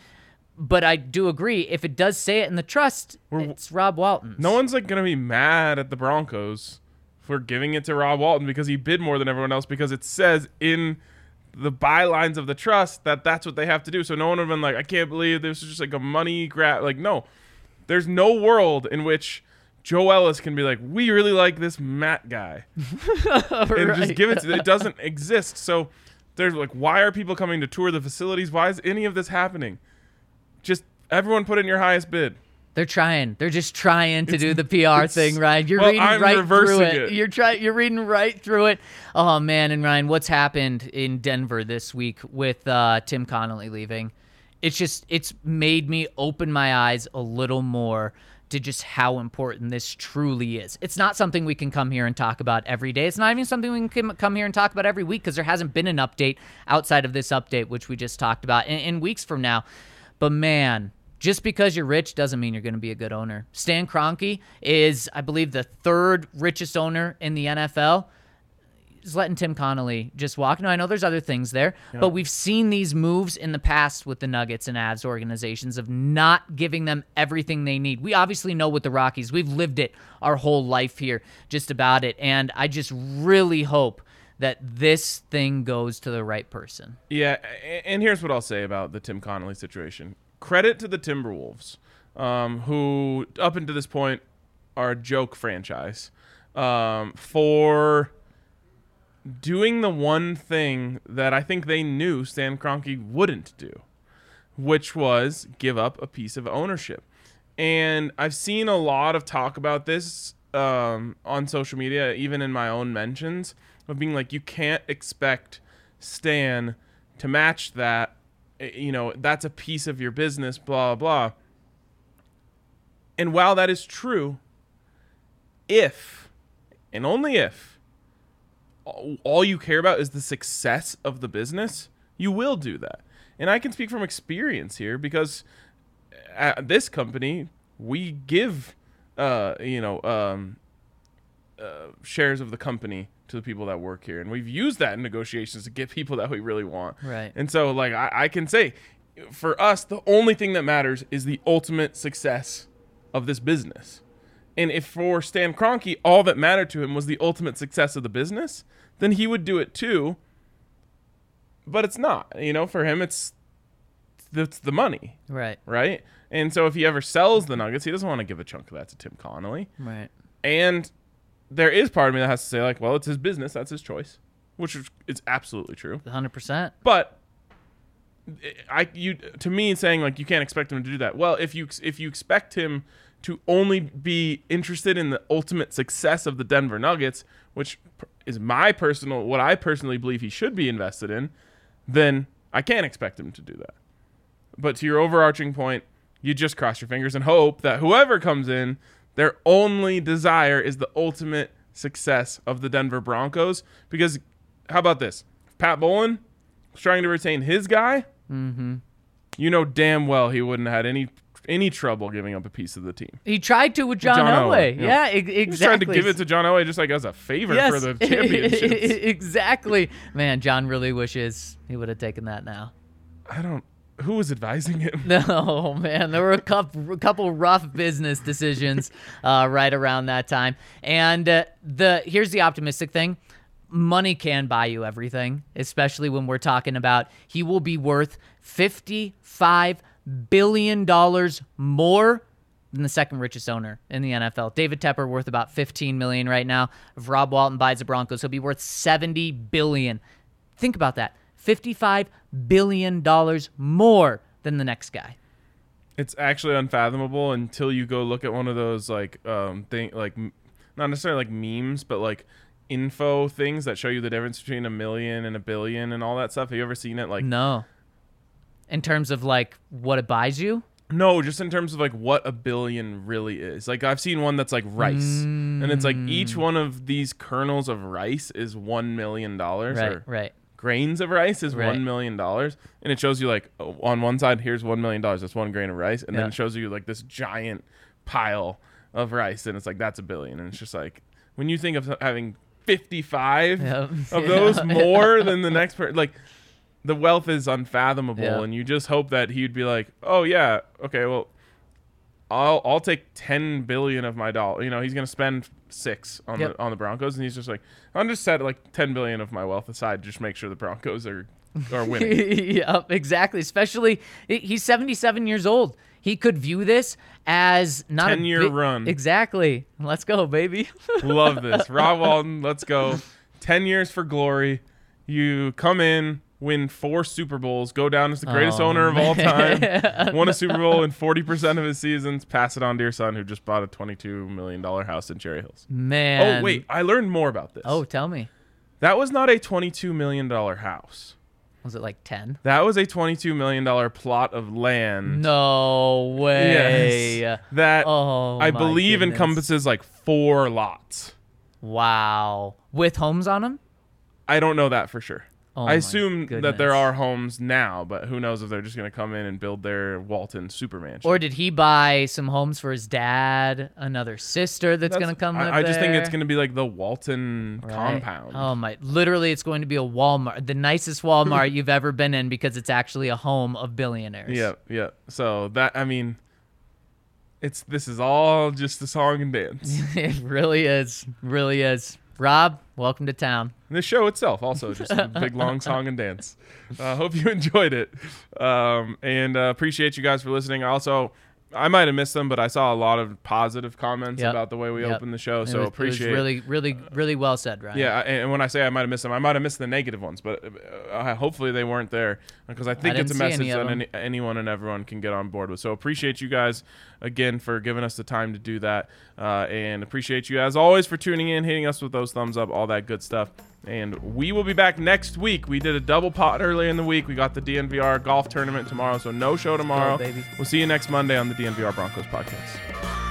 But I do agree if it does say it in the trust, it's Rob Walton. no one's like gonna be mad at the Broncos for giving it to Rob Walton because he bid more than everyone else because it says in the bylines of the trust that that's what they have to do. So no one would have been like, I can't believe this is just like a money grab. Like no, there's no world in which Joe Ellis can be like, we really like this Matt guy and just give it to. It doesn't exist. So there's like, why are people coming to tour the facilities? Why is any of this happening? Just everyone put in your highest bid. They're trying. They're just trying to do the PR thing, Ryan. You're well, reading I'm right through it. it. You're trying. You're reading right through it. Oh man, and Ryan, what's happened in Denver this week with uh, Tim Connolly leaving? It's just it's made me open my eyes a little more to just how important this truly is. It's not something we can come here and talk about every day. It's not even something we can come here and talk about every week because there hasn't been an update outside of this update, which we just talked about in, in weeks from now. But man, just because you're rich doesn't mean you're going to be a good owner. Stan Kroenke is, I believe, the third richest owner in the NFL. He's letting Tim Connolly just walk. Now, I know there's other things there, but we've seen these moves in the past with the Nuggets and Avs organizations of not giving them everything they need. We obviously know with the Rockies, we've lived it our whole life here, just about it. And I just really hope that this thing goes to the right person. Yeah, and here's what I'll say about the Tim Connolly situation. Credit to the Timberwolves, um, who up until this point are a joke franchise, um, for doing the one thing that I think they knew Stan Kroenke wouldn't do, which was give up a piece of ownership. And I've seen a lot of talk about this um, on social media, even in my own mentions, of being like, you can't expect Stan to match that. Eh, You know, that's a piece of your business, blah, blah. And while that is true, if, and only if, all you care about is the success of the business, you will do that. And I can speak from experience here because at this company, we give, uh, you know, um, uh, shares of the company to the people that work here, and we've used that in negotiations to get people that we really want. Right. And so, like, I, I can say, for us, the only thing that matters is the ultimate success of this business. And if for Stan Kroenke, all that mattered to him was the ultimate success of the business, then he would do it too. But it's not. You know, for him, it's it's the money, Right. right? And so if he ever sells the Nuggets, he doesn't want to give a chunk of that to Tim Connolly. Right. And there is part of me that has to say, like, well, it's his business, that's his choice, which is it's absolutely true. 100%. But eh, I you to me saying like you can't expect him to do that. Well, if you if you expect him to only be interested in the ultimate success of the Denver Nuggets, which is my personal what I personally believe he should be invested in, then I can't expect him to do that. But to your overarching point, you just cross your fingers and hope that whoever comes in, their only desire is the ultimate success of the Denver Broncos. Because how about this? Pat Bowlen was trying to retain his guy. Mm-hmm. You know damn well he wouldn't have had any any trouble giving up a piece of the team. He tried to with John, John Elway. Elway, Yeah, yeah. e- exactly. He trying to give it to John Elway just like as a favor yes. for the championship. exactly. Man, John really wishes he would have taken that now. I don't. Who was advising him? No, man, there were a couple, a couple rough business decisions uh, right around that time. And uh, the here's the optimistic thing: money can buy you everything, especially when we're talking about he will be worth fifty-five billion dollars more than the second richest owner in the NFL. David Tepper worth about 15 million right now. If Rob Walton buys the Broncos, he'll be worth 70 billion. Think about that. 55 billion dollars more than the next guy. It's actually unfathomable until you go look at one of those like um thing like not necessarily like memes, but like info things that show you the difference between a million and a billion and all that stuff. Have you ever seen it? Like No. In terms of like what it buys you? No, just in terms of like what a billion really is. Like I've seen one that's like rice, and it's like each one of these kernels of rice is one million dollars, Right, or right. Grains of rice is Right. one million dollars, and it shows you like oh, on one side here's one million dollars, that's one grain of rice, and Yeah. then it shows you like this giant pile of rice, and it's like that's a billion, and it's just like when you think of having fifty five Yep. of those more than the next person, like the wealth is unfathomable Yeah. and you just hope that he'd be like oh yeah okay well i'll i'll take 10 billion of my dollar you know he's gonna spend six on Yep. the on the broncos and he's just like i'm just set like 10 billion of my wealth aside just make sure the broncos are are winning yep, exactly. Especially he's 77 years old. He could view this as not a 10-year bit- run. Exactly. Let's go, baby. love this rob walton let's go 10 years for glory you come in win four super bowls go down as the greatest Oh, owner of all time won a super bowl in 40% of his seasons pass it on to your son who just bought a 22 million dollar house in cherry hills Man. Oh wait, I learned more about this. Oh, tell me. that was not a twenty-two million dollar house. Was it like 10? That was a twenty-two million dollar plot of land. No way. Yes. That Oh, I believe goodness. encompasses like four lots. Wow. With homes on them? I don't know that for sure. Oh I assume that there are homes now, but who knows if they're just going to come in and build their Walton super mansion. Or did he buy some homes for his dad, another sister that's, That's- going to come I, live I just think it's going to be like the Walton Right. compound. Oh my! Literally, it's going to be a Walmart, the nicest Walmart you've ever been in, because it's actually a home of billionaires. Yeah, yeah. So that I mean, it's this is all just a song and dance. it really is. Really is. Rob, welcome to town. And the show itself also just a big long song and dance. I uh, hope you enjoyed it, um, and uh, appreciate you guys for listening. Also I might have missed them, but I saw a lot of positive comments Yep. about the way we Yep. opened the show. So was- appreciate. It was really, really, really well said, Ryan. yeah, and and when I say I might have missed them, I might have missed the negative ones, but uh, hopefully they weren't there because I think I it's a message any that any, anyone and everyone can get on board with. So appreciate you guys again for giving us the time to do that, uh, and appreciate you as always for tuning in, hitting us with those thumbs up, all that good stuff. And we will be back next week. We did a double pot earlier in the week. We got the DNVR golf tournament tomorrow, so no show tomorrow. baby. We'll see you next Monday on the DNVR Broncos podcast.